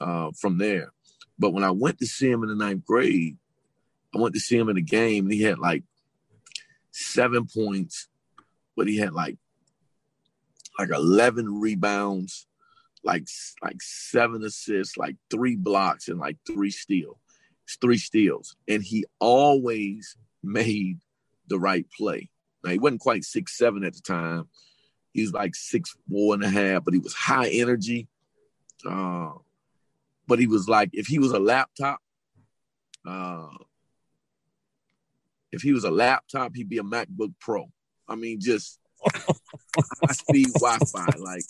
uh, from there. But when I went to see him in the ninth grade, I went to see him in a game, and he had like seven points, but he had like like eleven rebounds, like like seven assists, like three blocks, and like three steals three steals, and he always made the right play. Now he wasn't quite six seven at the time. He was like six four and a half, but he was high energy. Uh, but he was like if he was a laptop, uh, if he was a laptop, he'd be a MacBook Pro. I mean, just high speed Wi-Fi. Like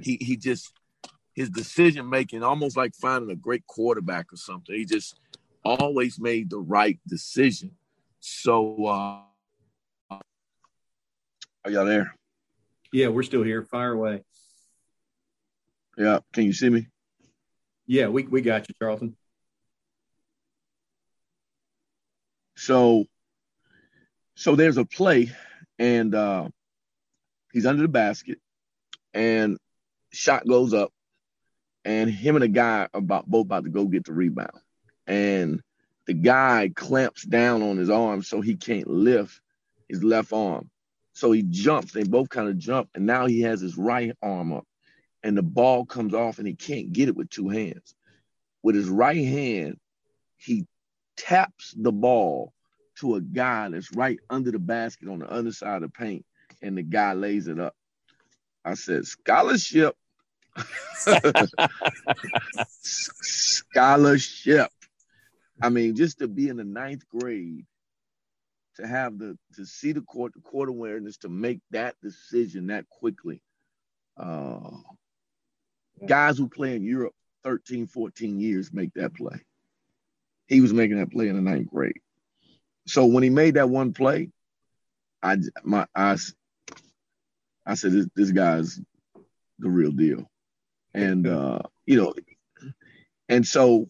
he he just his decision making, almost like finding a great quarterback or something. He just always made the right decision. So, uh, are y'all there? Yeah, we're still here. Fire away. Yeah. Can you see me? Yeah, we, we got you, Charlton. So, so there's a play, and uh, he's under the basket, and shot goes up, and him and a guy about both about to go get the rebound and the guy clamps down on his arm so he can't lift his left arm. So he jumps, they both kind of jump, and now he has his right arm up, and the ball comes off, and he can't get it with two hands. With his right hand, he taps the ball to a guy that's right under the basket on the other side of the paint, and the guy lays it up. I said, scholarship. scholarship. I mean, just to be in the ninth grade, to have the to see the court, the court awareness, to make that decision that quickly. Uh, guys who play in Europe 13, 14 years make that play. He was making that play in the ninth grade. So when he made that one play, I my I, I said this, this guy's the real deal. And uh, you know, and so,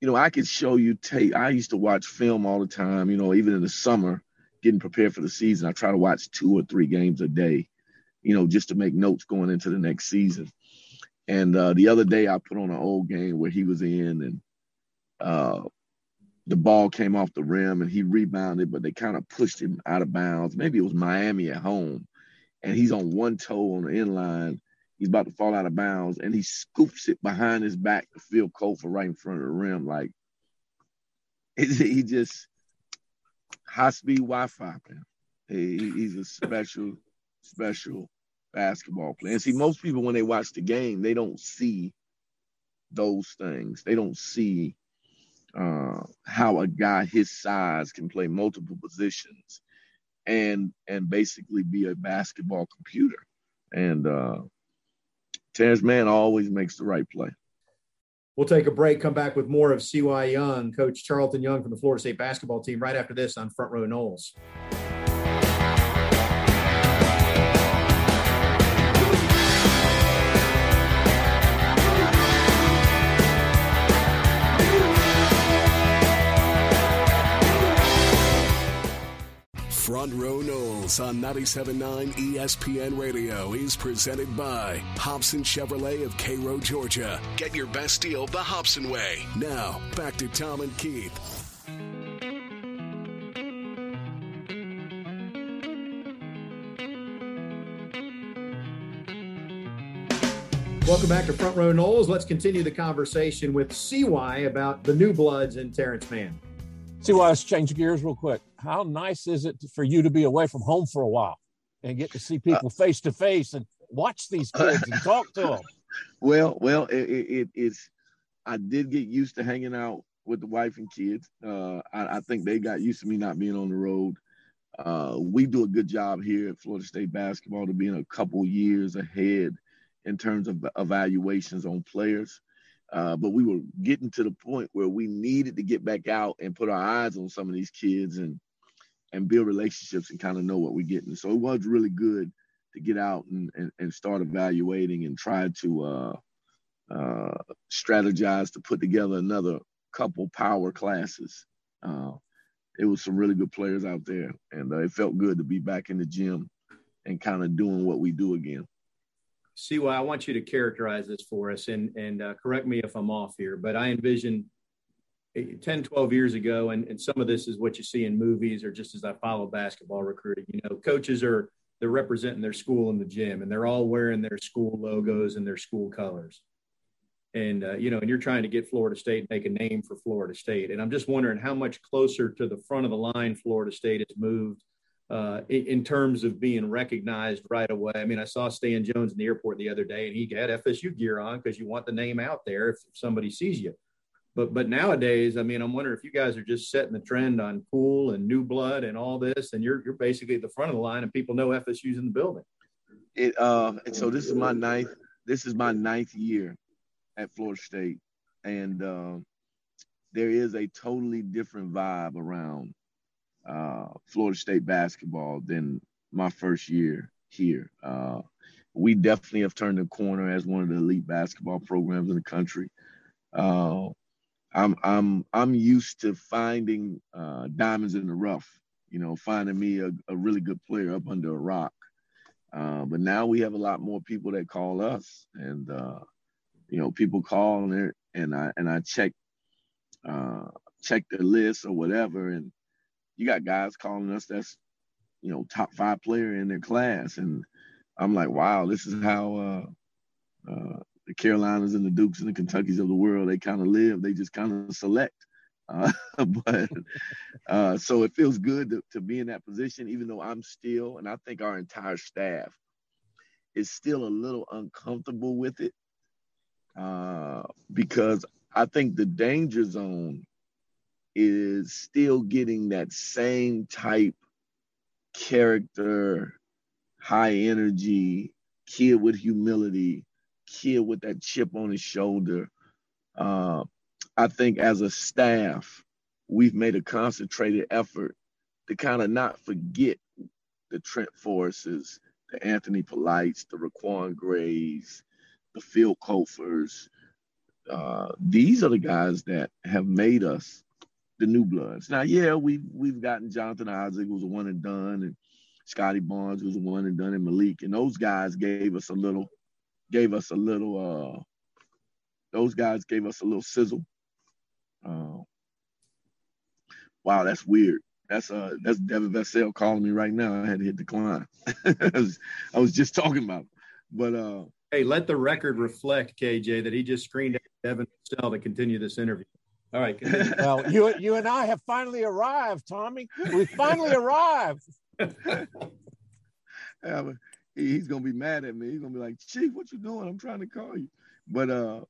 you know, I could show you tape. I used to watch film all the time, you know, even in the summer, getting prepared for the season. I try to watch two or three games a day, you know, just to make notes going into the next season. And uh, the other day I put on an old game where he was in and uh, the ball came off the rim and he rebounded, but they kind of pushed him out of bounds. Maybe it was Miami at home. And he's on one toe on the end line. He's about to fall out of bounds and he scoops it behind his back to Phil Cofer right in front of the rim. Like he just high speed Wi Fi, man. He, he's a special, special basketball player. And see, most people, when they watch the game, they don't see those things. They don't see uh, how a guy his size can play multiple positions and and basically be a basketball computer. And uh, Terrence Mann always makes the right play. We'll take a break, come back with more of CY Young, Coach Charlton Young from the Florida State basketball team, right after this on Front Row Noles. Front Row Noles on 97.9 ESPN Radio is presented by Hobson Chevrolet of Cairo, Georgia. Get your best deal the Hobson way. Now, back to Tom and Keith. Welcome back to Front Row Noles. Let's continue the conversation with CY about the new bloods and Terrence Mann. CY, why let's change gears real quick. How nice is it for you to be away from home for a while and get to see people face to face and watch these kids and talk to them? Well, well, it, it, it's. I did get used to hanging out with the wife and kids. Uh, I, I think they got used to me not being on the road. Uh, we do a good job here at Florida State basketball to being a couple years ahead in terms of evaluations on players. Uh, but we were getting to the point where we needed to get back out and put our eyes on some of these kids and and build relationships and kind of know what we're getting. So it was really good to get out and, and, and start evaluating and try to uh, uh, strategize to put together another couple power classes. Uh, it was some really good players out there, and uh, it felt good to be back in the gym and kind of doing what we do again. CY, I want you to characterize this for us and, and uh, correct me if I'm off here, but I envision 10, 12 years ago, and, and some of this is what you see in movies or just as I follow basketball recruiting, you know, coaches are, they're representing their school in the gym and they're all wearing their school logos and their school colors. And, uh, you know, and you're trying to get Florida State, make a name for Florida State. And I'm just wondering how much closer to the front of the line Florida State has moved uh, in, in, terms of being recognized right away. I mean, I saw Stan Jones in the airport the other day, and he had FSU gear on because you want the name out there if, if, somebody sees you. But but nowadays, I mean, I'm wondering if you guys are just setting the trend on pool and new blood and all this, and you're you're basically at the front of the line, and people know FSU's in the building. It uh, and so this is my ninth. This is my ninth year at Florida State, and uh, there is a totally different vibe around uh, Florida State basketball than my first year here. Uh, we definitely have turned a corner as one of the elite basketball programs in the country. Uh, I'm I'm I'm used to finding uh, diamonds in the rough. You know, finding me a, a really good player up under a rock. Uh, but now we have a lot more people that call us, and uh, you know, people call and and I and I check check the list or whatever, and you got guys calling us that's you know top five player in their class and i'm like wow this is how uh, uh, carolinas and the dukes and the kentuckys of the world they kind of live they just kind of select. Uh, but uh, so it feels good to, to be in that position even though i'm still and i think our entire staff is still a little uncomfortable with it uh, because i think the danger zone is still getting that same type character, high energy, kid with humility, kid with that chip on his shoulder. Uh, I think as a staff, we've made a concentrated effort to kind of not forget the Trent Forrests the Anthony Polites, the RaiQuan Grays, the Phil Cofers. Uh, these are the guys that have made us the new bloods. Now, yeah, we've we've gotten Jonathan Isaac, who's a one and done, and Scottie Barnes, who's a one and done, and Malik, and those guys gave us a little, gave us a little. Uh, those guys gave us a little sizzle. Uh, wow, that's weird. That's uh that's Devin Vassell calling me right now. I had to hit decline. I, was, I was just talking about him. But uh Hey, let the record reflect, KJ, that he just screened out Devin Vassell to continue this interview. All right. Well, you you and I have finally arrived, Tommy. We finally arrived. yeah, but he- he's gonna be mad at me. He's gonna be like, Chief, what you doing? I'm trying to call you. But uh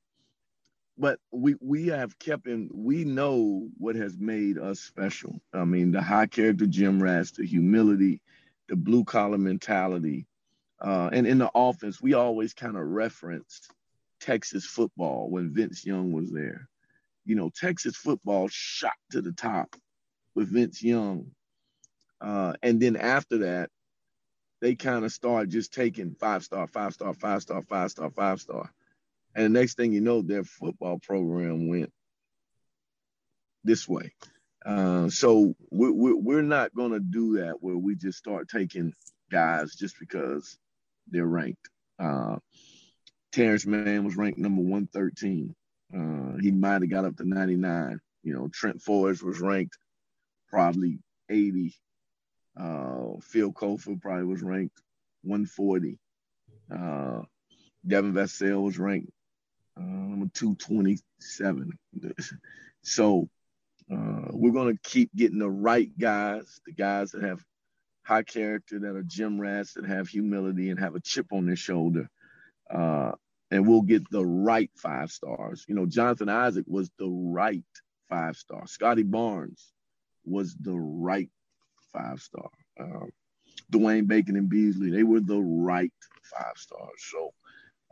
but we we have kept in we know what has made us special. I mean, the high character gym rats, the humility, the blue collar mentality. Uh, and in the offense, we always kind of referenced Texas football when Vince Young was there. You know, Texas football shot to the top with Vince Young. Uh, and then after that, they kind of started just taking five star, five star, five star, five star, five star. And the next thing you know, their football program went this way. Uh, so we're, we're, we're not going to do that where we just start taking guys just because they're ranked. Uh, Terrence Mann was ranked number 113. Uh, he might have got up to 99. You know, Trent Forrest was ranked probably 80. Uh, Phil Cofer probably was ranked 140. Uh, Devin Vassell was ranked uh, number 227. so uh, we're going to keep getting the right guys, the guys that have high character, that are gym rats, that have humility and have a chip on their shoulder. Uh, and we'll get the right five stars. You know, Jonathan Isaac was the right five star. Scottie Barnes was the right five star. Um, Dwayne Bacon and Beasley, they were the right five stars. So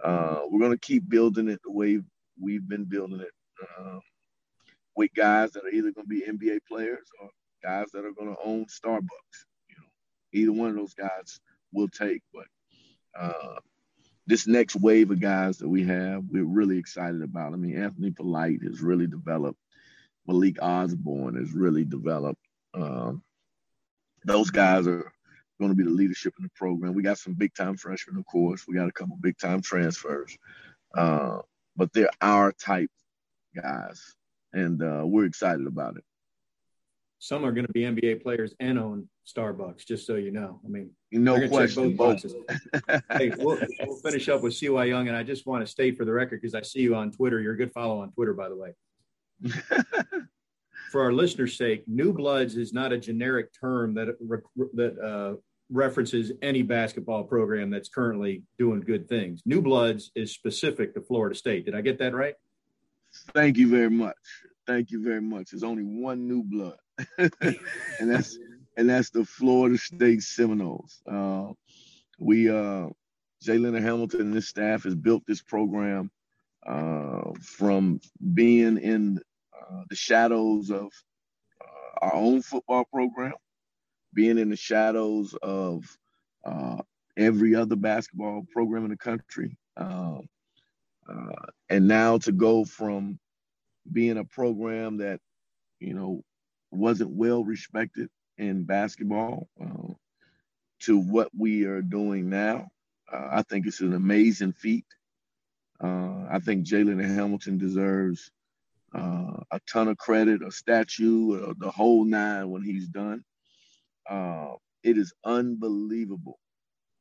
uh, we're going to keep building it the way we've been building it um, with guys that are either going to be NBA players or guys that are going to own Starbucks. You know, either one of those guys will take. But uh, this next wave of guys that we have, we're really excited about. I mean, Anthony Polite has really developed. Malik Osborne has really developed. Um, those guys are going to be the leadership in the program. We got some big time freshmen, of course. We got a couple big time transfers, uh, but they're our type guys, and uh, we're excited about it. Some are going to be NBA players and own Starbucks, just so you know. I mean, No they're gonna check question. both Both. boxes. hey, we'll, we'll finish up with CY Young, and I just want to state for the record because I see you on Twitter. You're a good follow on Twitter, by the way. For our listeners' sake, New Bloods is not a generic term that that uh, references any basketball program that's currently doing good things. New Bloods is specific to Florida State. Did I get that right? Thank you very much. Thank you very much. There's only one new blood, and that's and that's the Florida State Seminoles. Uh, we uh, Jay Leonard Hamilton and his staff has built this program uh, from being in uh, the shadows of uh, our own football program, being in the shadows of uh, every other basketball program in the country. Uh, uh, and now to go from being a program that you know wasn't well respected in basketball uh, to what we are doing now, uh, I think it's an amazing feat. I think Jalen Hamilton deserves uh, a ton of credit, a statue, uh, the whole nine when he's done. Uh, it is unbelievable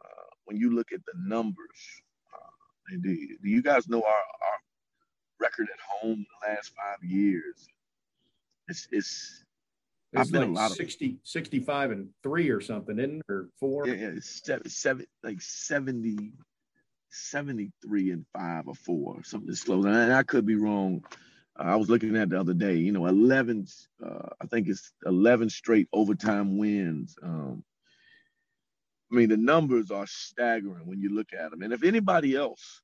uh, when you look at the numbers. Uh, and do, you guys know our, our record at home the last five years? It's it's It's I've been a like lot of- 65 and three or something, isn't it? Or four? yeah, yeah, it's seven, seven like 70, 73 and five or four, something close. And I could be wrong. Uh, I was looking at the other day, you know, 11, uh, I think it's 11 straight overtime wins. Um, I mean, the numbers are staggering when you look at them. And if anybody else,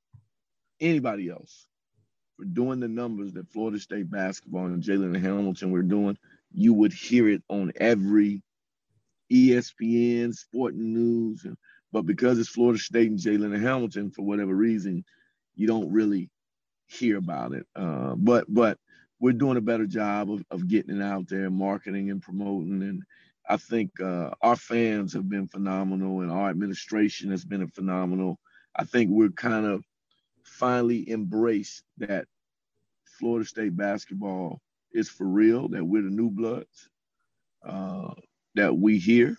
anybody else, for doing the numbers that Florida State basketball and Jalen Hamilton were doing, you would hear it on every ESPN, Sporting News, But because it's Florida State and Jalen Hamilton, for whatever reason, you don't really hear about it. Uh, but but we're doing a better job of, of getting it out there, marketing and promoting. And I think uh, our fans have been phenomenal, and our administration has been phenomenal. I think we're kind of finally embraced that Florida State basketball is for real, that we're the new bloods, uh, that we here,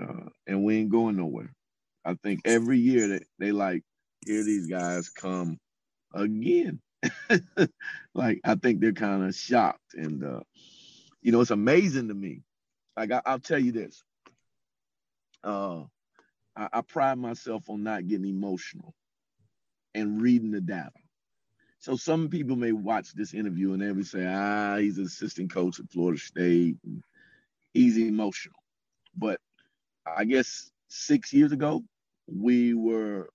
uh, and we ain't going nowhere. I think every year that they like, hear these guys come again. like I think they're kind of shocked, and uh, you know it's amazing to me. Like I, will tell you this, uh, I, I pride myself on not getting emotional and reading the data. So some people may watch this interview and they say, ah, he's an assistant coach at Florida State. He's emotional. But I guess six years ago, we were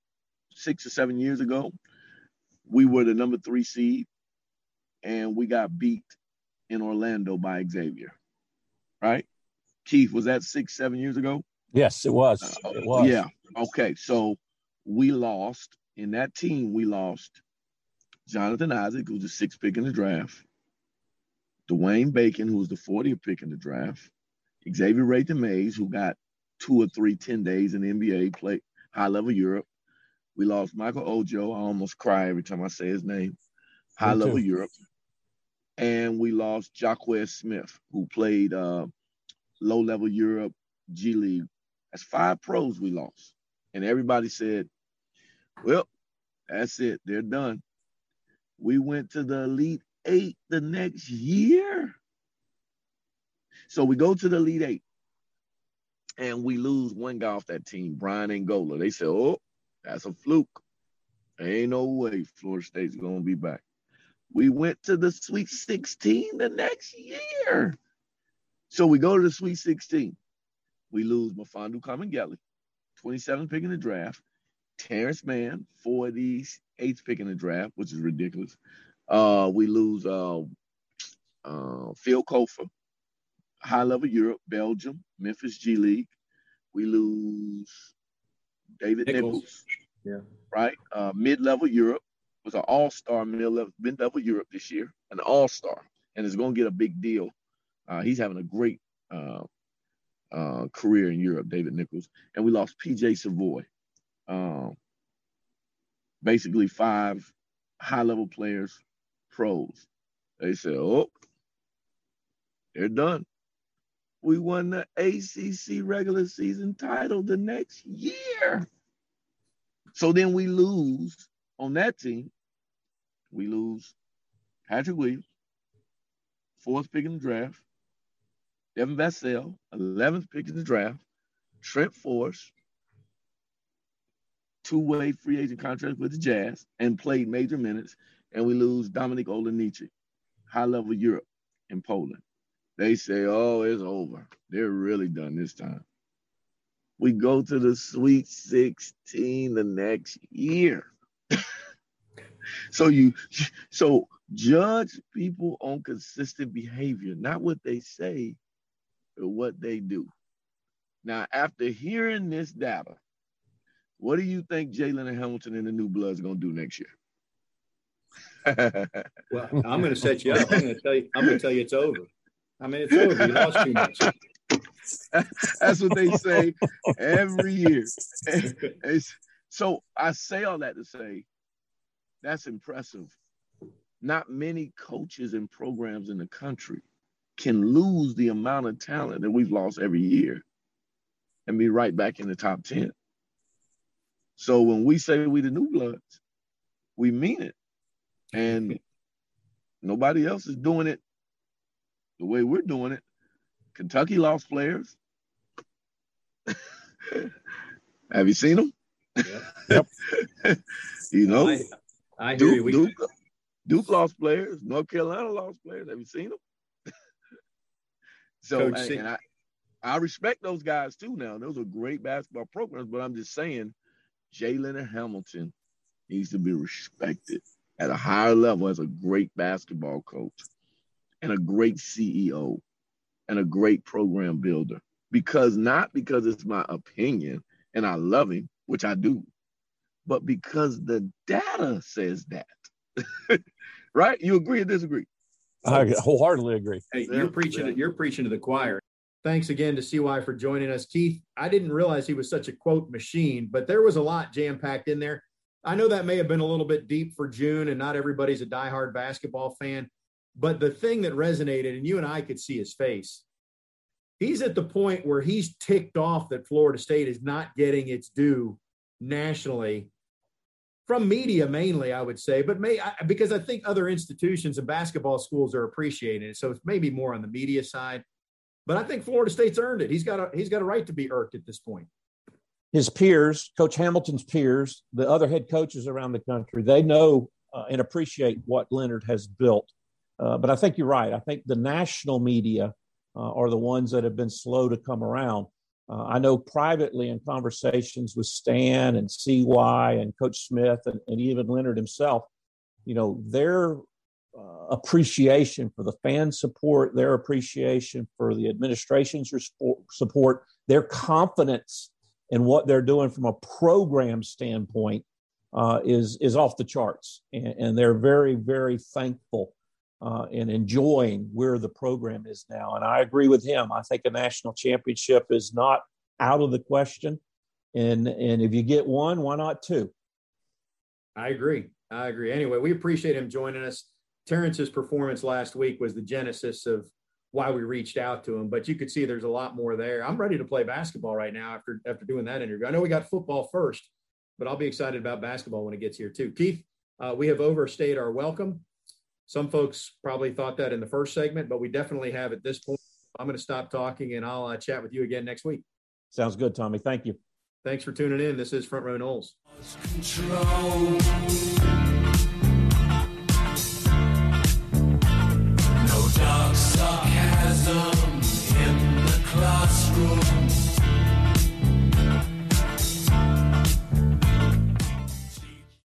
six or seven years ago, we were the number three seed and we got beat in Orlando by Xavier. Right? Keith, was that six, seven years ago? Yes, it was. Uh, it was. Yeah. Okay. So we lost in that team. We lost Jonathan Isaac, who was the sixth pick in the draft. Dwayne Bacon, who was the 40th pick in the draft. Xavier Rathan-Mayes, who got two or three 10 days in the NBA, played high level Europe. We lost Michael Ojo. I almost cry every time I say his name. High level Europe. And we lost Jarquez Smith, who played uh, low level Europe, G League. That's five pros we lost. And everybody said, well, that's it. They're done. We went to the Elite Eight the next year. So we go to the Elite Eight and we lose one guy off that team, Braian Angola. They said, oh, that's a fluke. Ain't no way Florida State's to be back. We went to the Sweet 16 the next year. So we go to the Sweet 16. We lose Mfiondu Kabengele, 27th pick in the draft. Terrence Mann, 48th pick in the draft, which is ridiculous. Uh, we lose uh, uh, Phil Cofer, high level Europe, Belgium, Memphis G League. We lose David Nichols. Nichols, Yeah. right? Uh, mid level Europe was an all star mid level Europe this year, an all star, and is going to get a big deal. Uh, he's having a great uh, uh, career in Europe, David Nichols. And we lost PJ Savoy. Um, basically, five high level players, pros. They said, oh, they're done. We won the ACC regular season title the next year. So then we lose on that team. We lose Patrick Williams, fourth pick in the draft. Devin Vassell, 11th pick in the draft. Trent Forrest, two-way free agent contract with the Jazz, and played major minutes. And we lose Dominic Olejniczak, high-level Europe in Poland. They say, oh, it's over. They're really done this time. We go to the Sweet 16 the next year. so you so judge people on consistent behavior, not what they say, but what they do. Now, after hearing this data, what do you think Jalen and Hamilton and the New Bloods gonna do next year? Well, I'm going to set you up. I'm going to tell you. I'm going to tell you it's over. I mean, it's over. You lost too much. That's what they say every year. It's- so I say all that to say that's impressive. Not many coaches and programs in the country can lose the amount of talent that we've lost every year and be right back in the top 10. So when we say we the new bloods, we mean it. And nobody else is doing it the way we're doing it. Kentucky lost players. Have you seen them? Yep. you know, I, I hear you. Duke, Duke, Duke lost players. North Carolina lost players. Have you seen them? so, Coach and, and I, I respect those guys too. Now, those are great basketball programs, but I'm just saying, Jalen and Hamilton needs to be respected at a higher level as a great basketball coach and a great CEO and a great program builder. Because not because it's my opinion and I love him, which I do, but because the data says that. right? You agree or disagree? I wholeheartedly agree. Hey, you're preaching. To, you're preaching to the choir. Thanks again to CY for joining us, Keith. I didn't realize he was such a quote machine, but there was a lot jam packed in there. I know that may have been a little bit deep for June, and not everybody's a diehard basketball fan. But the thing that resonated, and you and I could see his face, he's at the point where he's ticked off that Florida State is not getting its due nationally from media mainly, I would say, but may because I think other institutions and basketball schools are appreciating it. So it's maybe more on the media side. But I think Florida State's earned it. He's got a he's got a right to be irked at this point. His peers, Coach Hamilton's peers, the other head coaches around the country, they know uh, and appreciate what Leonard has built. Uh, but I think you're right. I think the national media uh, are the ones that have been slow to come around. Uh, I know privately in conversations with Stan and CY and Coach Smith and, and even Leonard himself, you know, their uh, appreciation for the fan support, their appreciation for the administration's support, their confidence in what they're doing from a program standpoint uh, is is off the charts, and, and they're very very thankful uh, and enjoying where the program is now. And I agree with him. I think a national championship is not out of the question, and and if you get one, why not two? I agree. I agree. Anyway, we appreciate him joining us. Terrence's performance last week was the genesis of why we reached out to him. But you could see there's a lot more there. I'm ready to play basketball right now after after doing that interview. I know we got football first, but I'll be excited about basketball when it gets here too. Keith, uh, we have overstayed our welcome. Some folks probably thought that in the first segment, but we definitely have at this point. I'm going to stop talking and I'll uh, chat with you again next week. Sounds good, Tommy. Thank you. Thanks for tuning in. This is Front Row Noles. Control.